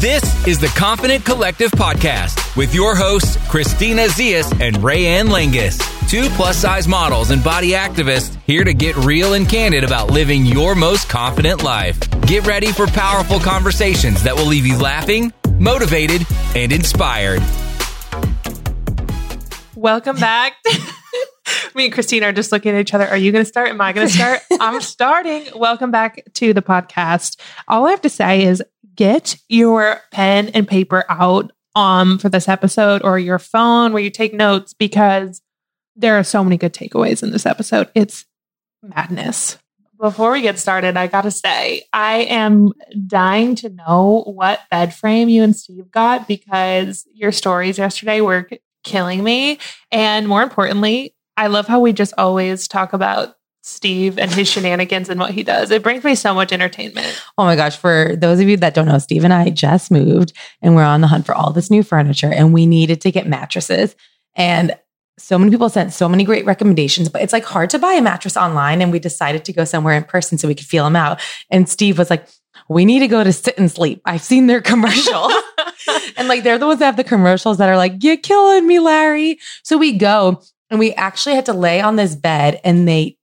This is the Confident Collective podcast with your hosts, Christina Zias and Rayanne Langus, two plus size models and body activists here to get real and candid about living your most confident life. Get ready for powerful conversations that will leave you laughing, motivated, and inspired. Welcome back. Me and Christine are just looking at each other. Are you going to start? Am I going to start? I'm starting. Welcome back to the podcast. All I have to say is get your pen and paper out um for this episode or your phone where you take notes because there are so many good takeaways in this episode. It's madness. Before we get started, I got to say, I am dying to know what bed frame you and Steve got because your stories yesterday were killing me. And more importantly, I love how we just always talk about Steve and his shenanigans and what he does. It brings me so much entertainment. Oh my gosh. For those of you that don't know, Steve and I just moved and we're on the hunt for all this new furniture and we needed to get mattresses. And so many people sent so many great recommendations, but it's like hard to buy a mattress online. And we decided to go somewhere in person so we could feel them out. And Steve was like, we need to go to sit and sleep. I've seen their commercial. and like they're the ones that have the commercials that are like, you're killing me, Larry. So we go and we actually had to lay on this bed and they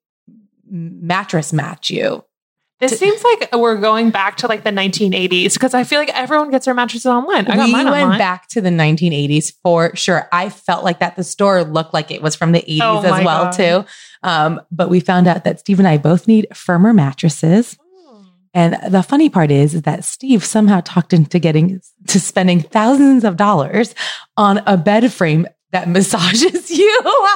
mattress match you. This seems like we're going back to like the 1980s because I feel like everyone gets their mattresses online. I got we mine went back to the 1980s for sure. I felt like that. The store looked like it was from the 80s Oh as well God. too. Um, but we found out that Steve and I both need firmer mattresses. And the funny part is, is that Steve somehow talked into getting to spending thousands of dollars on a bed frame that massages you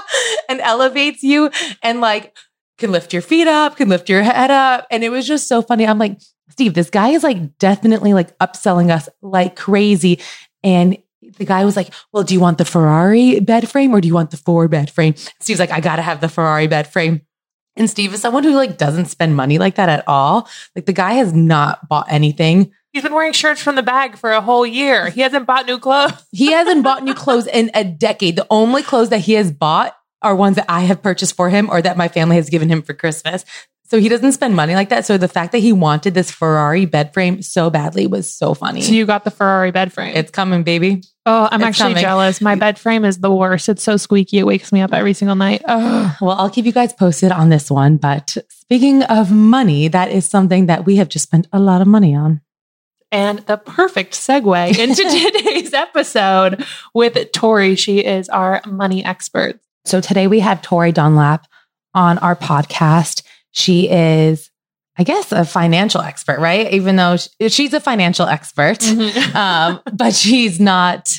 and elevates you and like can lift your feet up, can lift your head up. And it was just so funny. I'm like, Steve, this guy is like definitely like upselling us like crazy. And the guy was like, Well, do you want the Ferrari bed frame or do you want the Ford bed frame? Steve's like, I gotta have the Ferrari bed frame. And Steve is someone who like doesn't spend money like that at all. Like the guy has not bought anything. He's been wearing shirts from the bag for a whole year. He hasn't bought new clothes. He hasn't bought new clothes in a decade. The only clothes that he has bought are ones that I have purchased for him or that my family has given him for Christmas. So he doesn't spend money like that. So the fact that he wanted this Ferrari bed frame so badly was so funny. So you got the Ferrari bed frame. it's coming, baby. oh, I'm it's actually coming. jealous. My bed frame is the worst. It's so squeaky. It wakes me up every single night. Oh. Well, I'll keep you guys posted on this one. But speaking of money, that is something that we have just spent a lot of money on. And the perfect segue into today's episode with Tori. She is our money expert. So today we have Tori Dunlap on our podcast. She is, I guess, a financial expert, right? Even though sh- she's a financial expert, um, but she's not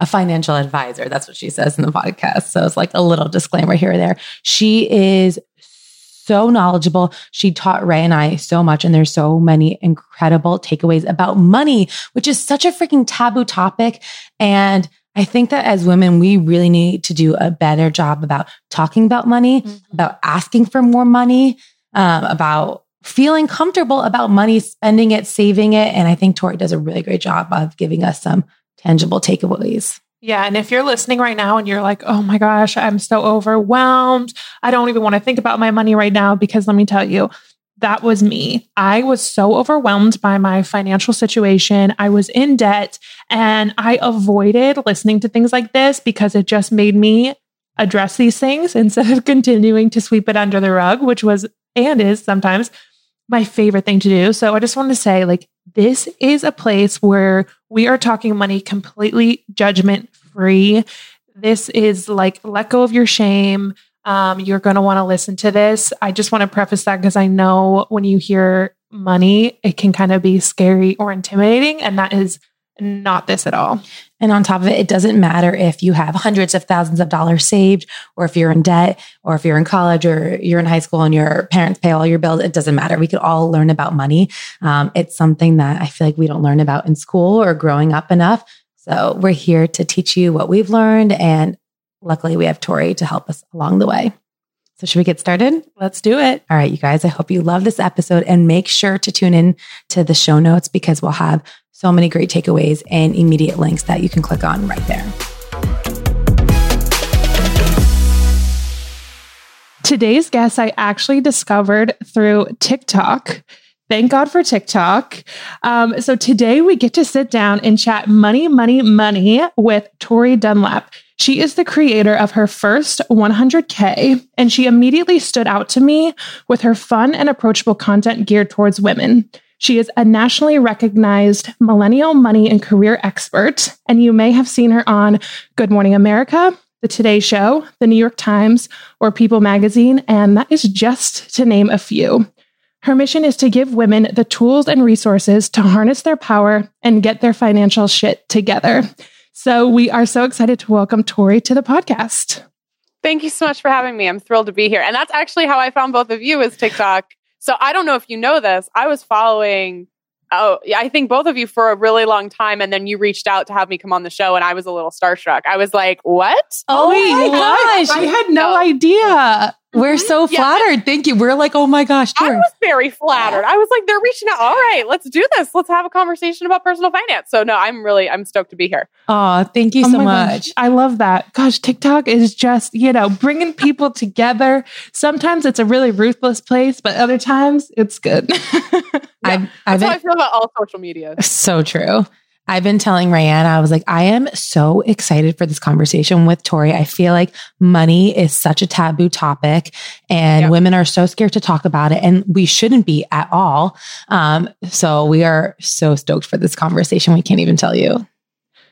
a financial advisor. That's what she says in the podcast. So it's like a little disclaimer here or there. She is so knowledgeable. She taught Ray and I so much, and there's so many incredible takeaways about money, which is such a freaking taboo topic. And I think that as women, we really need to do a better job about talking about money, Mm-hmm. about asking for more money, um, about feeling comfortable about money, spending it, saving it. And I think Tori does a really great job of giving us some tangible takeaways. Yeah. And if you're listening right now and you're like, oh my gosh, I'm so overwhelmed. I don't even want to think about my money right now because let me tell you, that was me. I was so overwhelmed by my financial situation. I was in debt and I avoided listening to things like this because it just made me address these things instead of continuing to sweep it under the rug, which was and is sometimes my favorite thing to do. So I just want to say, like, this is a place where we are talking money completely judgment free. This is like, let go of your shame. Um, you're going to want to listen to this. I just want to preface that because I know when you hear money, it can kind of be scary or intimidating. And that is not this at all. And on top of it, it doesn't matter if you have hundreds of thousands of dollars saved, or if you're in debt, or if you're in college, or you're in high school and your parents pay all your bills. It doesn't matter. We could all learn about money. Um, it's something that I feel like we don't learn about in school or growing up enough. So we're here to teach you what we've learned. And luckily, we have Tori to help us along the way. So, should we get started? Let's do it. All right, you guys, I hope you love this episode and make sure to tune in to the show notes because we'll have so many great takeaways and immediate links that you can click on right there. Today's guest I actually discovered through TikTok. Thank God for TikTok. Um, so today we get to sit down and chat money, money, money with Tori Dunlap. She is the creator of her first 100K, and she immediately stood out to me with her fun and approachable content geared towards women. She is a nationally recognized millennial money and career expert, and you may have seen her on Good Morning America, The Today Show, The New York Times, or People Magazine, and that is just to name a few. Her mission is to give women the tools and resources to harness their power and get their financial shit together. So we are so excited to welcome Tori to the podcast. Thank you so much for having me. I'm thrilled to be here. And that's actually how I found both of you is TikTok. So I don't know if you know this. I was following oh, I think both of you for a really long time. And then you reached out to have me come on the show, and I was a little starstruck. I was like, what? Oh, oh my gosh. I had no idea. We're so yeah. flattered. Thank you. We're like, oh my gosh. Sure. I was very flattered. I was like, they're reaching out. All right, let's do this. Let's have a conversation about personal finance. So no, I'm really, I'm stoked to be here. Oh, thank you oh so much. Gosh. I love that. Gosh, TikTok is just, you know, bringing people together. Sometimes it's a really ruthless place, but other times it's good. yeah, I've, I've been, how I feel about all social media. So true. I've been telling Rayanne, I was like, I am so excited for this conversation with Tori. I feel like money is such a taboo topic and yep. women are so scared to talk about it and we shouldn't be at all. Um, so we are so stoked for this conversation. We can't even tell you.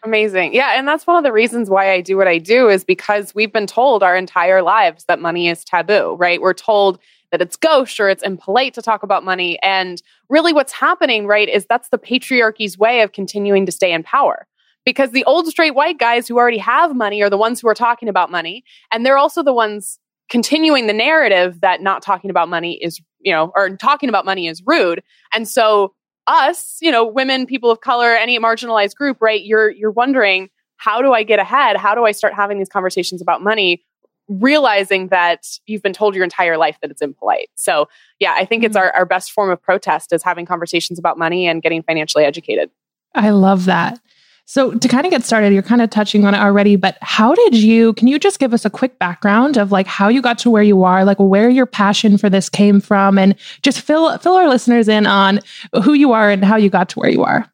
Amazing. Yeah. And that's one of the reasons why I do what I do is because we've been told our entire lives that money is taboo, right? We're told that it's gauche or it's impolite to talk about money. And really, what's happening, right, is that's the patriarchy's way of continuing to stay in power. Because the old straight white guys who already have money are the ones who are talking about money. And they're also the ones continuing the narrative that not talking about money is, you know, or talking about money is rude. And so, us, you know, women, people of color, any marginalized group, right, you're, you're wondering, how do I get ahead? How do I start having these conversations about money realizing that you've been told your entire life that it's impolite. So, yeah, I think it's mm-hmm. our, our best form of protest is having conversations about money and getting financially educated. I love that. So, to kind of get started, you're kind of touching on it already, but how did you, can you just give us a quick background of like how you got to where you are, like where your passion for this came from, and just fill, fill our listeners in on who you are and how you got to where you are?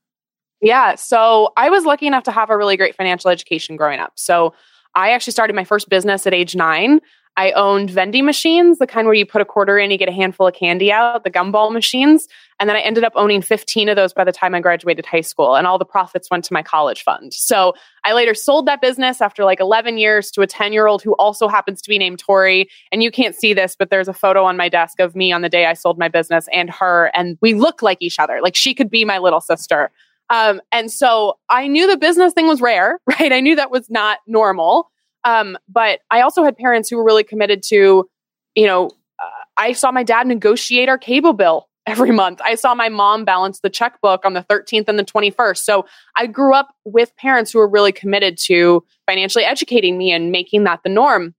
Yeah. So, I was lucky enough to have a really great financial education growing up. So, I actually started my first business at age nine. I owned vending machines, the kind where you put a quarter in, you get a handful of candy out, the gumball machines. And then I ended up owning 15 of those by the time I graduated high school, and all the profits went to my college fund. So I later sold that business after like 11 years to a 10 year old who also happens to be named Tori. And you can't see this, but there's a photo on my desk of me on the day I sold my business and her, and we look like each other. Like she could be my little sister. Um, and so I knew the business thing was rare, right? I knew that was not normal. Um, but I also had parents who were really committed to, you know, uh, I saw my dad negotiate our cable bill every month. I saw my mom balance the checkbook on the 13th and the 21st. So I grew up with parents who were really committed to financially educating me and making that the norm.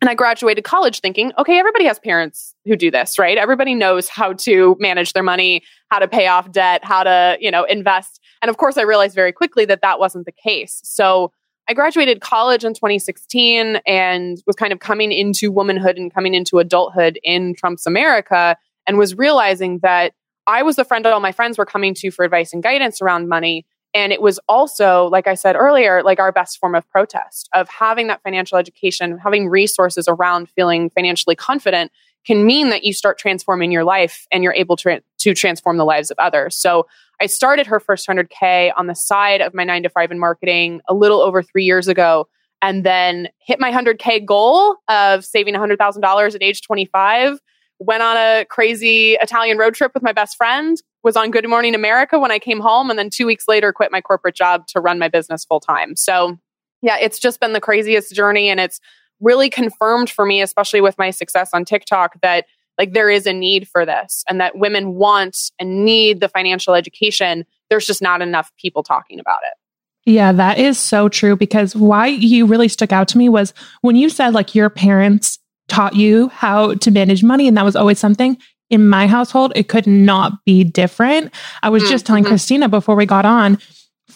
And I graduated college thinking, okay, everybody has parents who do this, right? Everybody knows how to manage their money, how to pay off debt, how to, you know, invest. And of course, I realized very quickly that that wasn't the case. So I graduated college in 2016 and was kind of coming into womanhood and coming into adulthood in Trump's America and was realizing that I was the friend all my friends were coming to for advice and guidance around money. And it was also, like I said earlier, like our best form of protest of having that financial education, having resources around feeling financially confident can mean that you start transforming your life and you're able to, to transform the lives of others. So I started her first 100K on the side of my nine to five in marketing a little over three years ago, and then hit my 100K goal of saving $100,000 at age 25. Went on a crazy Italian road trip with my best friend, was on Good Morning America when I came home, and then two weeks later quit my corporate job to run my business full time. So, yeah, it's just been the craziest journey, and it's really confirmed for me, especially with my success on TikTok, that like there is a need for this and that women want and need the financial education. There's just not enough people talking about it. Yeah, that is so true because why you really stuck out to me was when you said like your parents taught you how to manage money and that was always something in my household it could not be different. I was mm-hmm. just telling. Christina before we got on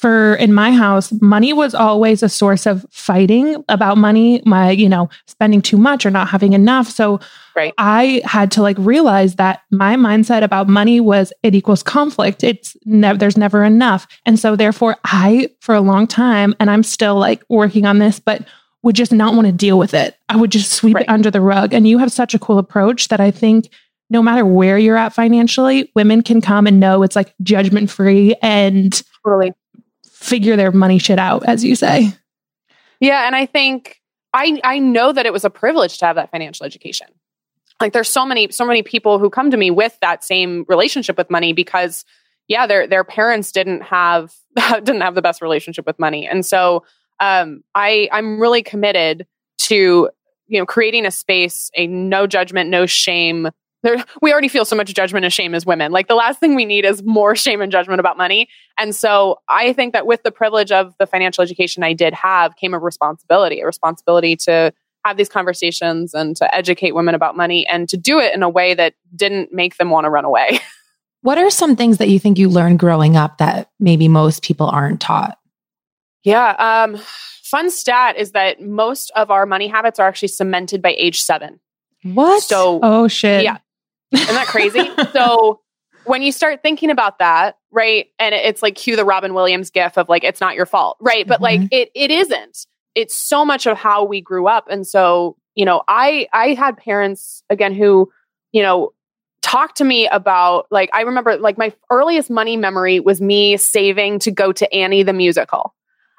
for in my house, money was always a source of fighting about money, my, you know, spending too much or not having enough. So Right. I had to like realize that my mindset about money was it equals conflict. It's never there's never enough. And so therefore I for a long time and I'm still like working on this but would just not want to deal with it. I would just sweep Right. it under the rug. And you have such a cool approach that I think no matter where you're at financially, women can come and know it's like judgment free and Totally. Figure their money shit out, as you say. Yeah, and I think I I know that it was a privilege to have that financial education. Like there's so many so many people who come to me with that same relationship with money because yeah, their their parents didn't have didn't have the best relationship with money. And so um I I'm really committed to you know creating a space, a no judgment, no shame. There, we already feel so much judgment and shame as women. Like the last thing we need is more shame and judgment about money. And so I think that with the privilege of the financial education I did have came a responsibility, a responsibility to have these conversations and to educate women about money and to do it in a way that didn't make them want to run away. What are some things that you think you learned growing up that maybe most people aren't taught? yeah. Um, fun stat is that most of our money habits are actually cemented by age seven. What? So Oh shit. Yeah. Isn't that crazy? so when you start thinking about that, right, and it's like cue the Robin Williams gif of like it's not your fault, right? But like Mhm. it it isn't. It's so much of how we grew up, and so you know, I I had parents again who you know talked to me about like I remember like my earliest money memory was me saving to go to Annie the musical.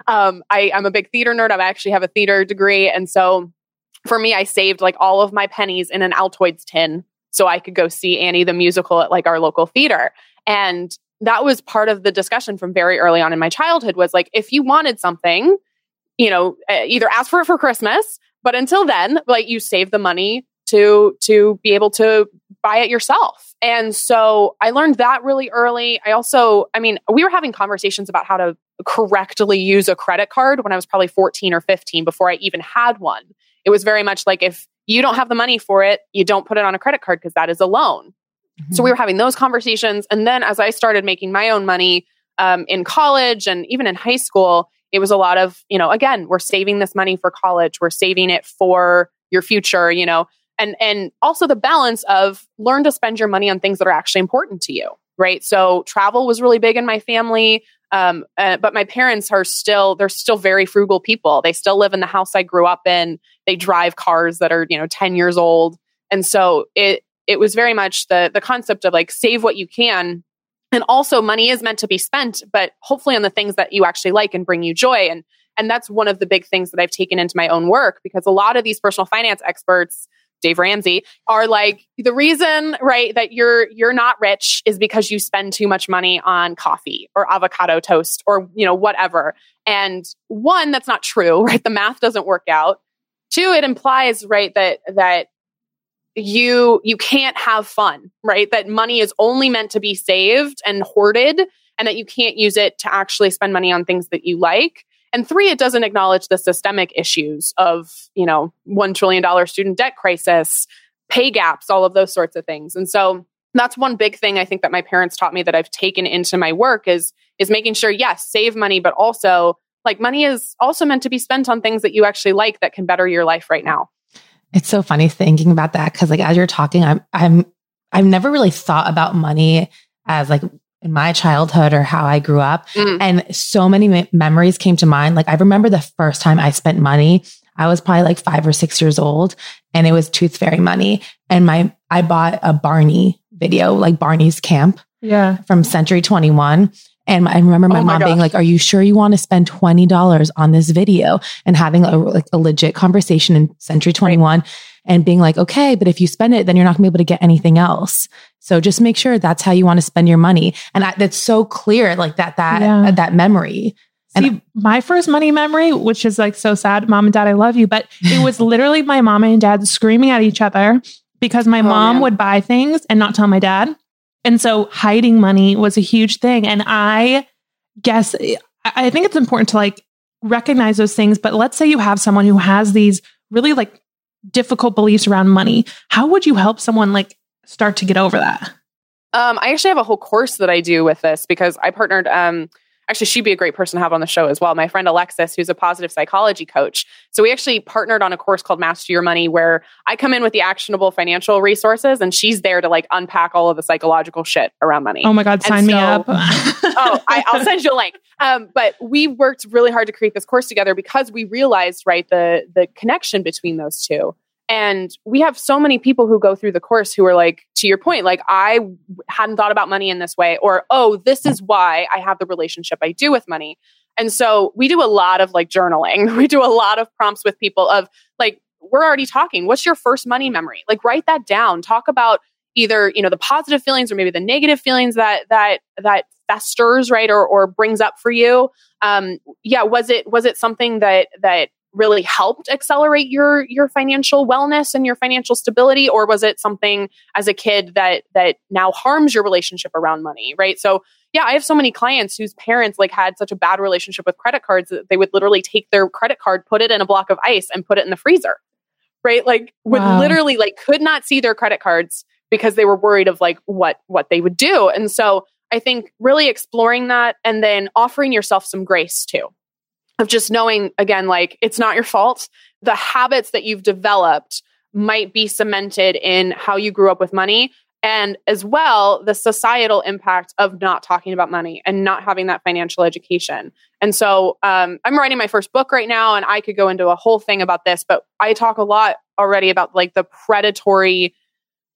Um, I, I'm a big theater nerd. I actually have a theater degree, and so for me, I saved like all of my pennies in an Altoids tin so I could go see Annie the musical at like our local theater. And that was part of the discussion from very early on in my childhood was like, if you wanted something, you know, uh, either ask for it for Christmas, but until then, like you save the money to to be able to buy it yourself. And so I learned that really early. I also, I mean, we were having conversations about how to correctly use a credit card when I was probably 14 or 15 before I even had one. It was very much like if you don't have the money for it, you don't put it on a credit card because that is a loan. So we were having those conversations. And then as I started making my own money um, in college and even in high school, it was a lot of, you know, again, we're saving this money for college, we're saving it for your future, you know, and and also the balance of learn to spend your money on things that are actually important to you, right? So travel was really big in my family. Um, uh, but my parents are still they're still very frugal people. They still live in the house I grew up in. They drive cars that are you know ten years old, and so it it was very much the the concept of like save what you can. And also money is meant to be spent but hopefully on the things that you actually like and bring you joy. And and that's one of the big things that I've taken into my own work because a lot of these personal finance experts Dave Ramsey are like the reason right that you're you're not rich is because you spend too much money on coffee or avocado toast or you know whatever. And one that's not true right? The math doesn't work out two it implies right that that you you can't have fun right? That money is only meant to be saved and hoarded and that you can't use it to actually spend money on things that you like. And three it doesn't acknowledge the systemic issues of you know 1 trillion dollar student debt crisis pay gaps all of those sorts of things. And so that's one big thing i think that my parents taught me that i've taken into my work is is making sure yes save money but also like money is also meant to be spent on things that you actually like that can better your life right now It's so funny thinking about that because like as you're talking, I'm I'm I've never really thought about money as like in my childhood or how I grew up. Mm. And so many me- memories came to mind. Like I remember the first time I spent money, I was probably like five or six years old and it was Tooth Fairy money. And my I bought a Barney video, like Barney's camp Yeah. from Century 21. And I remember my Oh my mom being like, Are you sure you want to spend $20 on this video? And having a, like, a legit conversation in Century 21 and being like, Okay, but if you spend it, then you're not going to be able to get anything else. So just make sure that's how you want to spend your money. And I, that's so clear, like that, that, Yeah. that memory. And- See, my first money memory, which is like so sad, mom and dad, I love you, but it was literally my mom and dad screaming at each other because my Oh, mom man. would buy things and not tell my dad. And so hiding money was a huge thing. And I guess I think it's important to like recognize those things. But let's say you have someone who has these really like difficult beliefs around money. How would you help someone like start to get over that? Um, I actually have a whole course that I do with this because I partnered. Um, actually she'd be a great person to have on the show as well. My friend Alexis, who's a positive psychology coach. So we actually partnered on a course called Master Your Money where I come in with the actionable financial resources and she's there to like unpack all of the psychological shit around money. Oh my God, sign me up. oh, I, will send you a link. Um, but we worked really hard to create this course together because we realized, right, the the connection between those two. And we have so many people who go through the course who are like, to your point, like, I hadn't thought about money in this way, or, oh, this is why I have the relationship I do with money. And so we do a lot of like journaling. We do a lot of prompts with people of like, we're already talking. What's your first money memory? Like, write that down. Talk about either, you know, the positive feelings or maybe the negative feelings that, that, that festers, right? Or, or brings up for you. Um, yeah. Was it, was it something that, that really helped accelerate your your financial wellness and your financial stability? Or was it something as a kid that that now harms your relationship around money right? So yeah i have so many clients whose parents like had such a bad relationship with credit cards that they would literally take their credit card put it in a block of ice and put it in the freezer right? Like would wow. literally like could not see their credit cards because they were worried of like what what they would do. And so i think really exploring that and then offering yourself some grace too of just knowing again like it's not your fault. The habits that you've developed might be cemented in how you grew up with money and as well the societal impact of not talking about money and not having that financial education. And so um, i'm writing my first book right now and i could go into a whole thing about this but i talk a lot already about like the predatory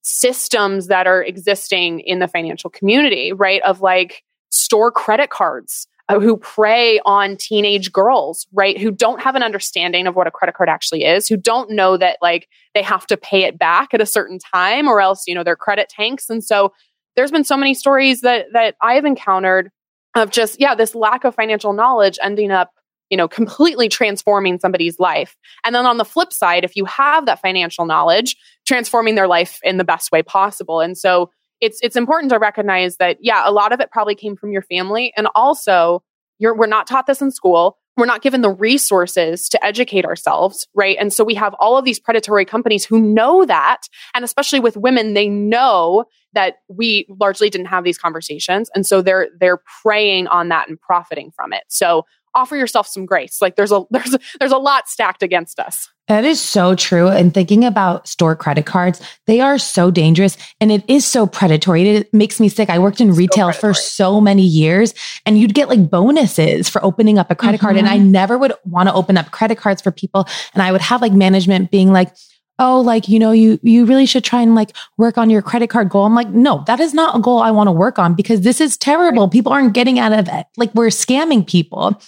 systems that are existing in the financial community right of like store credit cards uh, who prey on teenage girls, right? Who don't have an understanding of what a credit card actually is, who don't know that like they have to pay it back at a certain time or else, you know, their credit tanks. And so there's been so many stories that that I've encountered of just yeah, this lack of financial knowledge ending up you know completely transforming somebody's life and then on the flip side if you have that financial knowledge transforming their life in the best way possible and so it's it's important to recognize that yeah a lot of it probably came from your family. And also you're we're not taught this in school. We're not given the resources to educate ourselves right? And so we have all of these predatory companies who know that. And especially with women they know that we largely didn't have these conversations. And so they're they're preying on that and profiting from it. So offer yourself some grace like there's a there's there's a lot stacked against us that is so true. And thinking about store credit cards, they are so dangerous and it is so predatory. It makes me sick. I worked in retail so for so many years and you'd get like bonuses for opening up a credit mm-hmm. card. And I mm-hmm. never would want to open up credit cards for people. And I would have like management being like, oh, like, you know, you, you really should try and like work on your credit card goal. I'm like, no, that is not a goal I want to work on because this is terrible. People aren't getting out of it. Like we're scamming people.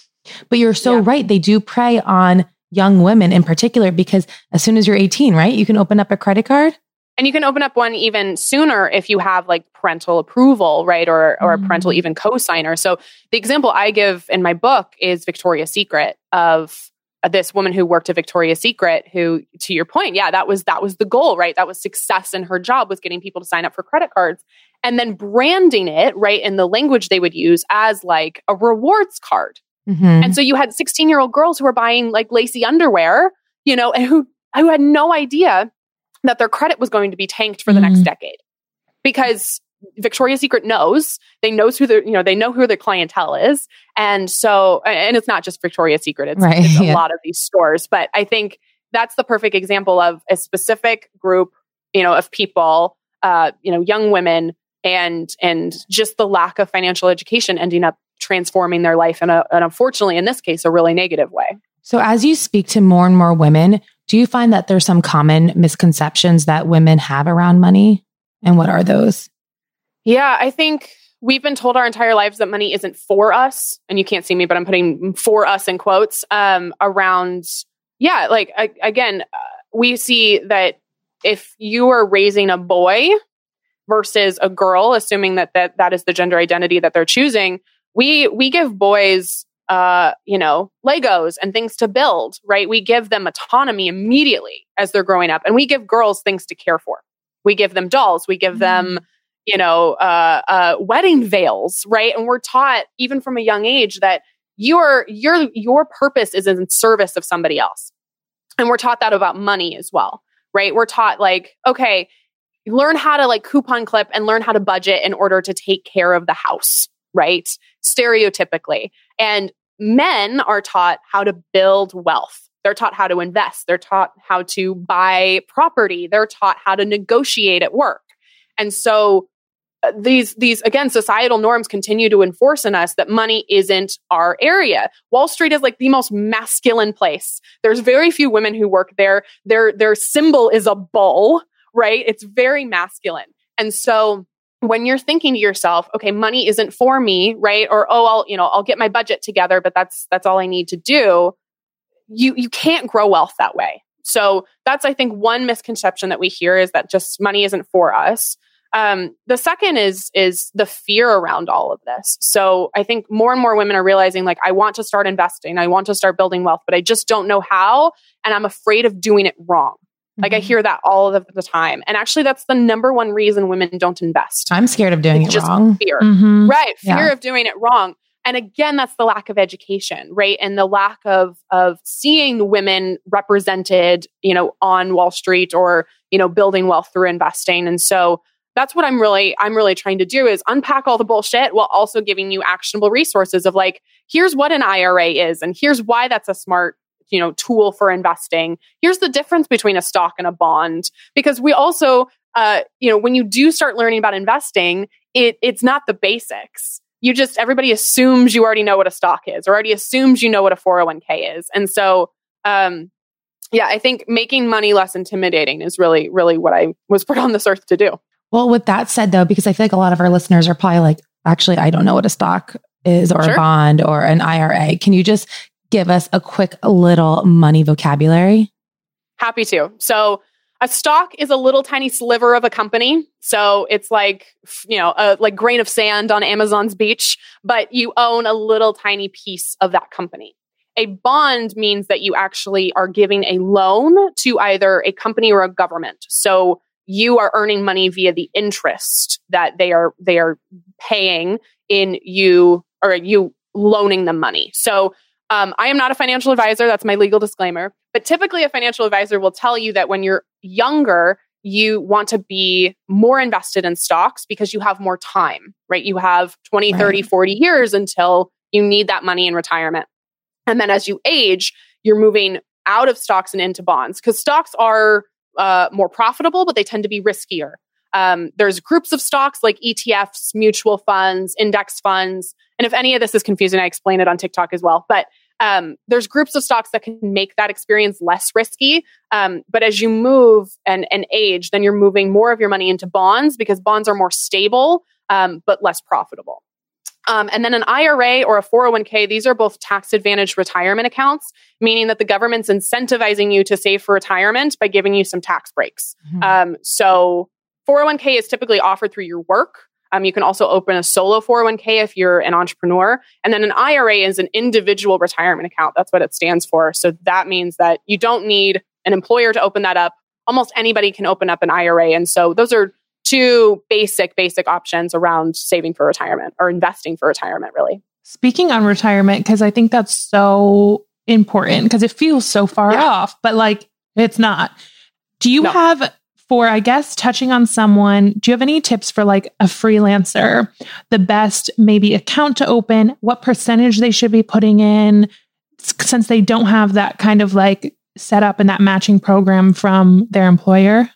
But you're so yeah. right. They do prey on young women in particular, because as soon as you're 18, right, you can open up a credit card. And you can open up one even sooner if you have like parental approval, right? Or, or mm. a parental even co-signer. So the example I give in my book is Victoria's Secret of this woman who worked at Victoria's Secret who to your point, yeah, that was that was the goal, right? That was success in her job was getting people to sign up for credit cards and then branding it, right, in the language they would use as like a rewards card. Mm-hmm. And so you had 16 year old girls who were buying like lacy underwear, you know, and who, who had no idea that their credit was going to be tanked for the mm-hmm. next decade because Victoria's Secret knows they knows who the you know they know who their clientele is, and so and it's not just Victoria's Secret; it's, right, it's yeah. a lot of these stores. But I think that's the perfect example of a specific group, you know, of people, uh, you know, young women, and and just the lack of financial education ending up transforming their life in a, and unfortunately, in this case, a really negative way. So, as you speak to more and more women, do you find that there's some common misconceptions that women have around money? And what are those? Yeah, I think we've been told our entire lives that money isn't for us. And you can't see me, but I'm putting for us in quotes um, around, yeah, like I, again, uh, we see that if you are raising a boy versus a girl, assuming that, that that is the gender identity that they're choosing, we we give boys uh, you know, Legos and things to build, right? We give them autonomy immediately as they're growing up. And we give girls things to care for. We give them dolls. We give mm them, you know, uh, uh, wedding veils, right? And we're taught even from a young age that your, your, your purpose is in service of somebody else. And we're taught that about money as well, right? We're taught like, okay, learn how to like coupon clip and learn how to budget in order to take care of the house right? Stereotypically. And men are taught how to build wealth. They're taught how to invest. They're taught how to buy property. They're taught how to negotiate at work. And so uh, these these again societal norms continue to enforce in us that money isn't our area. Wall Street is like the most masculine place. There's very few women who work there. Their their symbol is a bull, right? It's very masculine. And so when you're thinking to yourself, okay, money isn't for me, right? Or oh, I'll, you know, I'll get my budget together, but that's that's all I need to do. You you can't grow wealth that way. So that's I think one misconception that we hear is that just money isn't for us. Um, the second is is the fear around all of this. So I think more and more women are realizing like I want to start investing, I want to start building wealth, but I just don't know how, and I'm afraid of doing it wrong. Like I mm-hmm. hear that all of the time, and actually that's the number one reason women don't invest. I'm scared of doing it's it just wrong. Fear, mm-hmm. right? Fear yeah. of doing it wrong. And again, that's the lack of education, right? And the lack of of seeing women represented, you know, on Wall Street or you know, building wealth through investing. And so that's what I'm really I'm really trying to do is unpack all the bullshit while also giving you actionable resources of like here's what an IRA is and here's why that's a smart you know tool for investing here's the difference between a stock and a bond because we also uh, you know when you do start learning about investing it it's not the basics you just everybody assumes you already know what a stock is or already assumes you know what a 401k is and so um yeah i think making money less intimidating is really really what i was put on this earth to do well, with that said, though, because I feel like a lot of our listeners are probably like, actually, I don't know what a stock is or sure. a bond or an IRA. Can you just give us a quick little money vocabulary? Happy to. So, a stock is a little tiny sliver of a company. So it's like, you know, a like grain of sand on Amazon's beach, but you own a little tiny piece of that company. A bond means that you actually are giving a loan to either a company or a government. So you are earning money via the interest that they are they are paying in you or you loaning them money. So um, I am not a financial advisor. That's my legal disclaimer. But typically, a financial advisor will tell you that when you're younger, you want to be more invested in stocks because you have more time, right? You have 20, right. 30, 40 years until you need that money in retirement. And then as you age, you're moving out of stocks and into bonds because stocks are uh, more profitable, but they tend to be riskier. Um, there's groups of stocks like ETFs, mutual funds, index funds. And if any of this is confusing, I explain it on TikTok as well. But um, there's groups of stocks that can make that experience less risky. Um, but as you move and, and age, then you're moving more of your money into bonds because bonds are more stable, um, but less profitable. Um, and then an IRA or a 401k, these are both tax advantaged retirement accounts, meaning that the government's incentivizing you to save for retirement by giving you some tax breaks. Mm-hmm. Um, so 401k is typically offered through your work. Um, you can also open a solo 401k if you're an entrepreneur. And then an IRA is an individual retirement account. That's what it stands for. So that means that you don't need an employer to open that up. Almost anybody can open up an IRA. And so those are two basic, basic options around saving for retirement or investing for retirement, really. Speaking on retirement, because I think that's so important because it feels so far yeah. off, but like it's not. Do you no. have, for I guess, touching on someone, do you have any tips for like a freelancer, the best maybe account to open, what percentage they should be putting in since they don't have that kind of like set up and that matching program from their employer?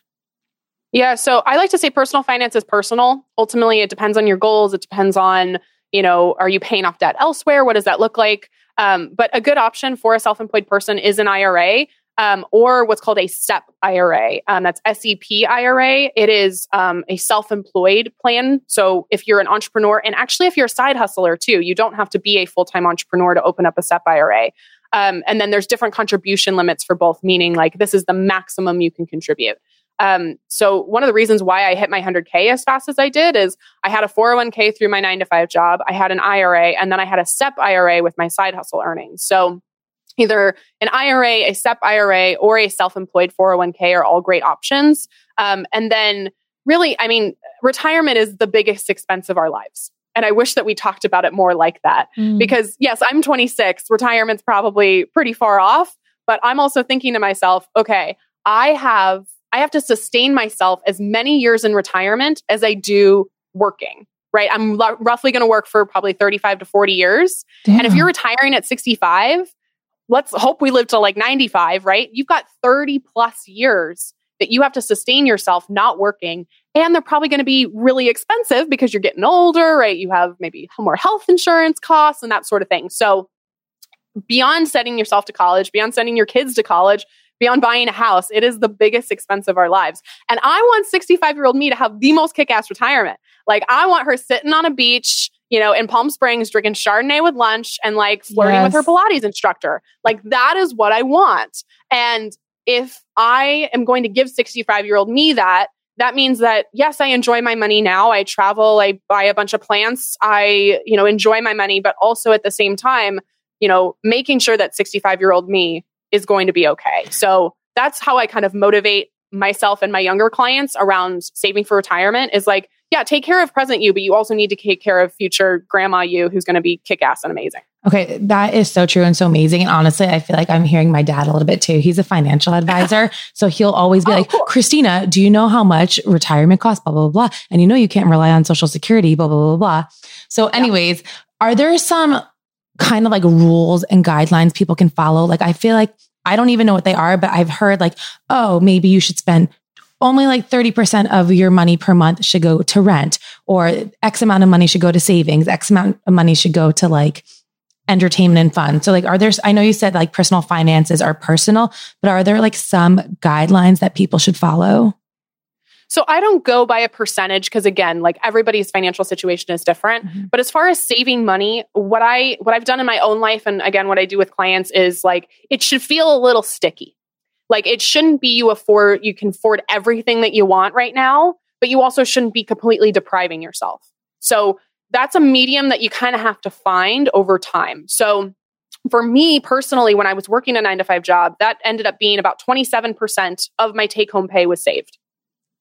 Yeah, so I like to say personal finance is personal. Ultimately, it depends on your goals. It depends on, you know, are you paying off debt elsewhere? What does that look like? Um, but a good option for a self employed person is an IRA um, or what's called a SEP IRA. Um, that's SEP IRA. It is um, a self employed plan. So if you're an entrepreneur, and actually if you're a side hustler too, you don't have to be a full time entrepreneur to open up a SEP IRA. Um, and then there's different contribution limits for both, meaning like this is the maximum you can contribute. Um, so one of the reasons why I hit my 100K as fast as I did is I had a 401k through my nine to five job. I had an IRA and then I had a SEP IRA with my side hustle earnings. So either an IRA, a SEP IRA, or a self-employed 401k are all great options. Um, and then really, I mean, retirement is the biggest expense of our lives. And I wish that we talked about it more like that mm. because yes, I'm 26. Retirement's probably pretty far off, but I'm also thinking to myself, okay, I have I have to sustain myself as many years in retirement as I do working, right? I'm l- roughly going to work for probably 35 to 40 years. Damn. And if you're retiring at 65, let's hope we live to like 95, right? You've got 30 plus years that you have to sustain yourself not working. And they're probably going to be really expensive because you're getting older, right? You have maybe more health insurance costs and that sort of thing. So, beyond sending yourself to college, beyond sending your kids to college, beyond buying a house, it is the biggest expense of our lives. And I want 65 year old me to have the most kick ass retirement. Like, I want her sitting on a beach, you know, in Palm Springs, drinking Chardonnay with lunch and like flirting Yes. with her Pilates instructor. Like, that is what I want. And if I am going to give 65 year old me that, that means that yes, I enjoy my money now. I travel, I buy a bunch of plants, I, you know, enjoy my money, but also at the same time, you know, making sure that 65 year old me is going to be okay. So that's how I kind of motivate myself and my younger clients around saving for retirement is like, yeah, take care of present you, but you also need to take care of future grandma you who's going to be kick ass and amazing. Okay, that is so true and so amazing. And honestly, I feel like I'm hearing my dad a little bit too. He's a financial advisor. So he'll always be Oh, like, cool. Christina, do you know how much retirement costs? Blah, blah, blah, blah. And you know you can't rely on Social Security, blah, blah, blah, blah. So, anyways, are there some kind of like rules and guidelines people can follow? Like, I feel like I don't even know what they are, but I've heard like, oh, maybe you should spend only like 30% of your money per month should go to rent or X amount of money should go to savings. X amount of money should go to like entertainment and fun. So like, are there, I know you said like personal finances are personal, but are there like some guidelines that people should follow? So I don't go by a percentage because again, like everybody's financial situation is different. Mhm. But as far as saving money, what I what I've done in my own life and again what I do with clients is like it should feel a little sticky. Like it shouldn't be you afford you can afford everything that you want right now, but you also shouldn't be completely depriving yourself. So that's a medium that you kind of have to find over time. So for me personally, when I was working a nine to five job, that ended up being about 27% of my take home pay was saved,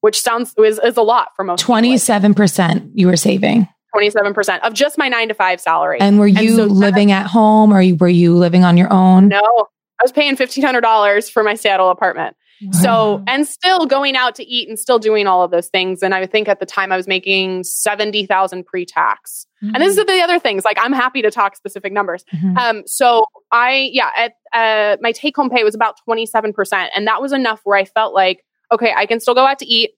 which sounds is, is a lot for most 27% you were saving. 27% of just my nine to five salary. And were you so that- living at home or were you living on your own? no, I was paying $1,500 for my Seattle apartment. So, and still going out to eat and still doing all of those things. And I think at the time I was making 70,000 pre tax. And this is the other things. Like, I'm happy to talk specific numbers. Mhm. Um, so I, yeah, at, uh, my take home pay was about 27%. And that was enough where I felt like, okay, I can still go out to eat,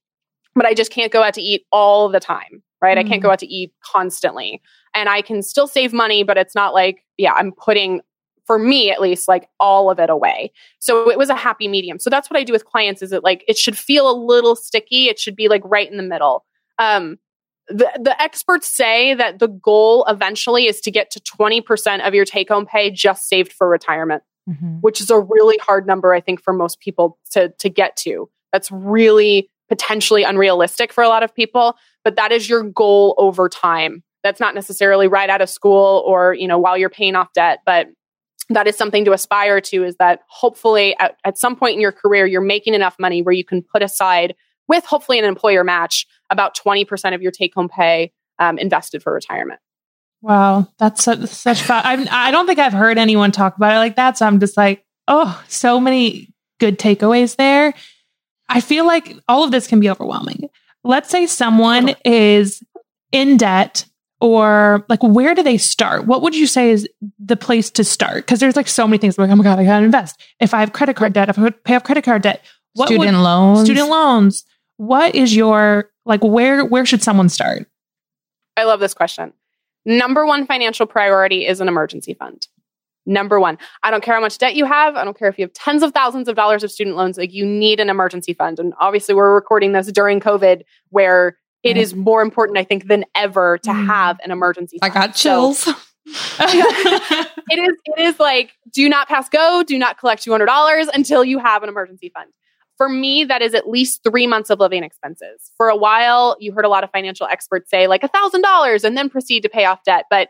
but I just can't go out to eat all the time, right? I can't go out to eat constantly. And I can still save money, but it's not like, yeah, I'm putting, for me at least, like all of it away. So it was a happy medium. So that's what I do with clients is it like, it should feel a little sticky. It should be like right in the middle. Um, the, the experts say that the goal eventually is to get to 20% of your take home pay just saved for retirement, Mhm. which is a really hard number, I think, for most people to, to get to. That's really potentially unrealistic for a lot of people, but that is your goal over time. That's not necessarily right out of school or, you know, while you're paying off debt, but that is something to aspire to is that hopefully at, at some point in your career, you're making enough money where you can put aside with hopefully an employer match about 20% of your take home pay um, invested for retirement. Wow, that's such, such fun. I I don't think I've heard anyone talk about it like that. So I'm just like, oh, so many good takeaways there. I feel like all of this can be overwhelming. Let's say someone is in debt or like where do they start? What would you say is the place to start? Because there's like so many things like, oh my God, I gotta invest. If I have credit card debt, if I would pay off credit card debt, what would- Student loans. student loans. What is your like where where should someone start? I love this question. Number one financial priority is an emergency fund. Number one. I don't care how much debt you have. I don't care if you have tens of thousands of dollars of student loans. Like you need an emergency fund. And obviously, we're recording this during COVID, where it is more important, I think, than ever to Mm. have an emergency I got So- chills. it is it is like do not pass go do not collect $200 until you have an emergency fund for me that is at least three months of living expenses for a while you heard a lot of financial experts say like a $1000 and then proceed to pay off debt but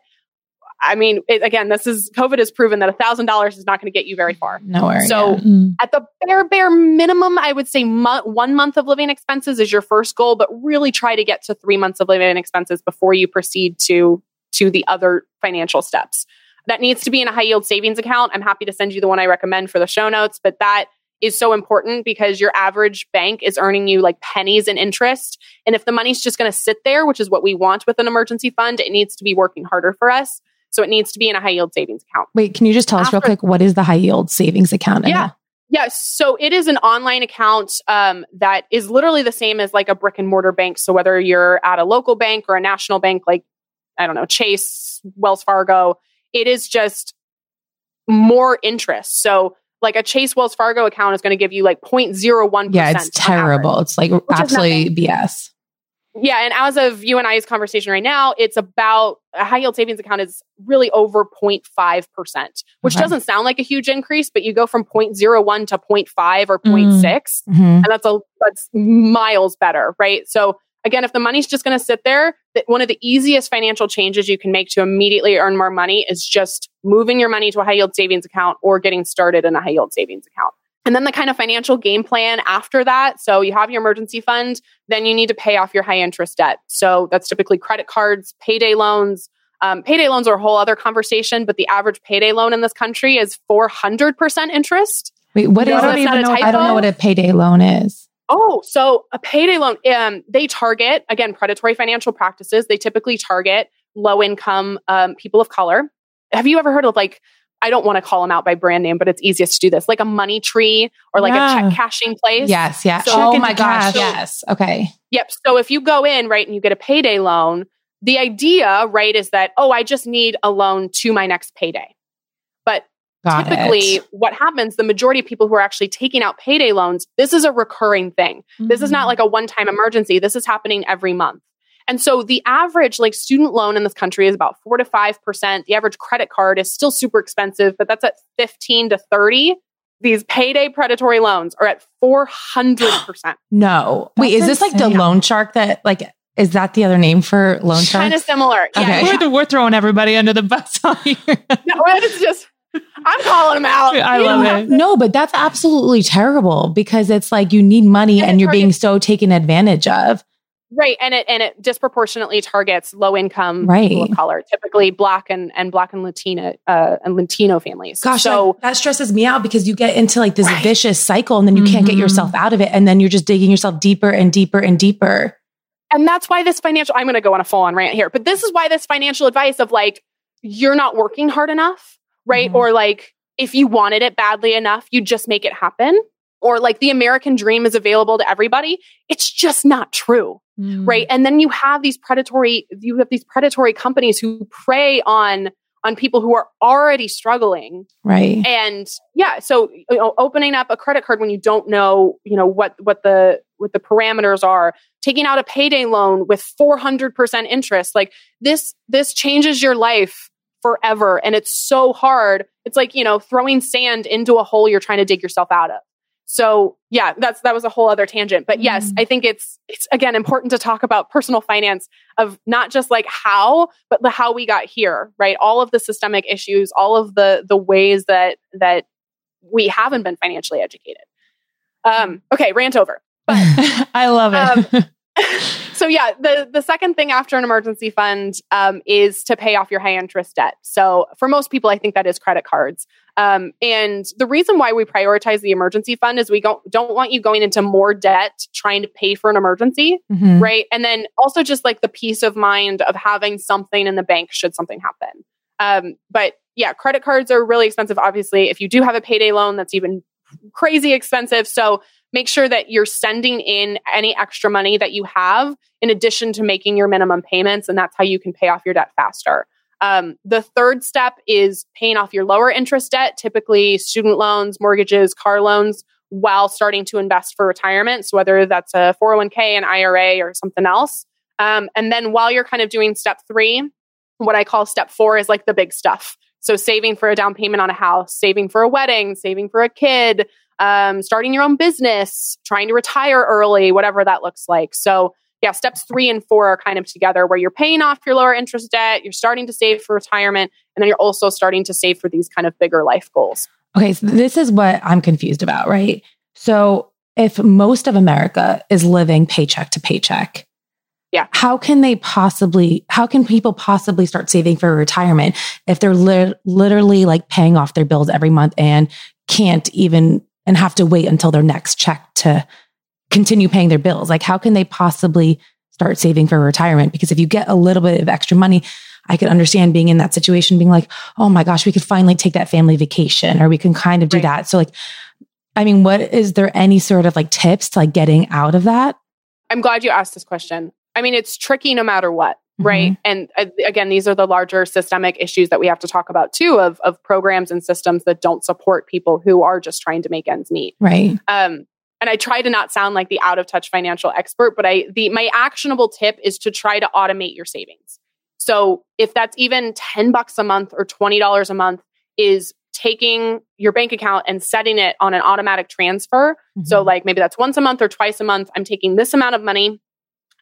i mean it, again this is covid has proven that $1000 is not going to get you very far Nowhere. So- yeah. Mm. at the bare bare minimum i would say mo- one month of living expenses is your first goal but really try to get to three months of living expenses before you proceed to to the other financial steps that needs to be in a high yield savings account i'm happy to send you the one i recommend for the show notes but that is so important because your average bank is earning you like pennies in interest. And if the money's just going to sit there, which is what we want with an emergency fund, it needs to be working harder for us. So it needs to be in a high yield savings account. Wait, can you just tell us real quick what is the high yield savings account? Yeah. Yes. So it is an online account um, that is literally the same as like a brick and mortar bank. So whether you're at a local bank or a national bank, like, I don't know, Chase, Wells Fargo, it is just more interest. So like a Chase Wells Fargo account is going to give you like 0.01%. Yeah, it's terrible. It's like absolutely BS. Yeah, and as of you and I's conversation right now, it's about a high yield savings account is really over 0.5%, which okay. doesn't sound like a huge increase, but you go from 0.01 to 0.5 or 0.6, mm-hmm. and that's a that's miles better, right? So again, if the money's just going to sit there, that one of the easiest financial changes you can make to immediately earn more money is just moving your money to a high yield savings account or getting started in a high yield savings account. And then the kind of financial game plan after that. So you have your emergency fund, then you need to pay off your high interest debt. So that's typically credit cards, payday loans. Um, payday loans are a whole other conversation, but the average payday loan in this country is 400% interest. Wait, what is, I don't even know, I don't know what a payday loan is. Oh, so a payday loan, um, they target, again, predatory financial practices. They typically target low income um, people of color. Have you ever heard of like I don't want to call them out by brand name, but it's easiest to do this, like a money tree or like yeah. a check cashing place. Yes, yeah. So oh my gosh, yes. Okay. Yep. So if you go in, right, and you get a payday loan, the idea, right, is that, oh, I just need a loan to my next payday. But Got typically, it. what happens, the majority of people who are actually taking out payday loans, this is a recurring thing. Mm-hmm. This is not mm-hmm. like a one time emergency. This is happening every month. And so the average like student loan in this country is about four to five percent. The average credit card is still super expensive, but that's at 15 to 30. These payday predatory loans are at 400%. no. Wait, is this like the loan shark that like is that the other name for loan shark? Kind of similar. Yeah. Okay. We're, we're, throwing everybody under the bus on here. no, it's just I'm calling them out. I you love it. No, but that's absolutely terrible because it's like you need money and, and you're being so taken advantage of. Right. And it and it disproportionately targets low income right. people of color, typically black and, and black and Latina uh, and Latino families. Gosh, so that, that, stresses me out because you get into like this right. vicious cycle and then you mm-hmm. can't get yourself out of it. And then you're just digging yourself deeper and deeper and deeper. And that's why this financial I'm gonna go on a full on rant here, but this is why this financial advice of like, you're not working hard enough, right? Mm-hmm. Or like if you wanted it badly enough, you'd just make it happen or like the American dream is available to everybody. It's just not true mm. right? And then you have these predatory, you have these predatory companies who prey on on people who are already struggling right and yeah so you know, opening up a credit card when you don't know you know what what the what the parameters are taking out a payday loan with 400% interest like this this changes your life forever and it's so hard it's like you know throwing sand into a hole you're trying to dig yourself out of so yeah, that's that was a whole other tangent. But yes, mm-hmm. I think it's it's again important to talk about personal finance of not just like how, but the how we got here, right? All of the systemic issues, all of the the ways that that we haven't been financially educated. Um, okay, rant over. But I love it. Um, so yeah, the the second thing after an emergency fund um, is to pay off your high interest debt. So for most people, I think that is credit cards. Um, and the reason why we prioritize the emergency fund is we don't don't want you going into more debt trying to pay for an emergency, mm-hmm. right? And then also just like the peace of mind of having something in the bank should something happen. Um, but yeah, credit cards are really expensive. Obviously, if you do have a payday loan, that's even crazy expensive. So make sure that you're sending in any extra money that you have in addition to making your minimum payments. And that's how you can pay off your debt faster. Um, the third step is paying off your lower interest debt, typically student loans, mortgages, car loans, while starting to invest for retirement. So, whether that's a 401k, an IRA, or something else. Um, and then while you're kind of doing step three, what I call step four is like the big stuff. So, saving for a down payment on a house, saving for a wedding, saving for a kid, um, starting your own business, trying to retire early, whatever that looks like. So, yeah, steps three and four are kind of together where you're paying off your lower interest debt, you're starting to save for retirement, and then you're also starting to save for these kind of bigger life goals. Okay, so this is what I'm confused about, right? So, if most of America is living paycheck to paycheck, yeah. How can they possibly, how can people possibly start saving for retirement if they're li- literally like paying off their bills every month and can't even and have to wait until their next check to continue paying their bills? Like, how can they possibly start saving for retirement? Because if you get a little bit of extra money, I could understand being in that situation, being like, oh my gosh, we could finally take that family vacation or we can kind of do right. that. So, like, I mean, what is there any sort of like tips to like getting out of that? I'm glad you asked this question. I mean, it's tricky no matter what, mm-hmm. right? And uh, again, these are the larger systemic issues that we have to talk about too of, of programs and systems that don't support people who are just trying to make ends meet. Right. Um, and I try to not sound like the out of touch financial expert, but I the my actionable tip is to try to automate your savings. So if that's even 10 bucks a month or $20 a month is taking your bank account and setting it on an automatic transfer. Mm-hmm. So like maybe that's once a month or twice a month, I'm taking this amount of money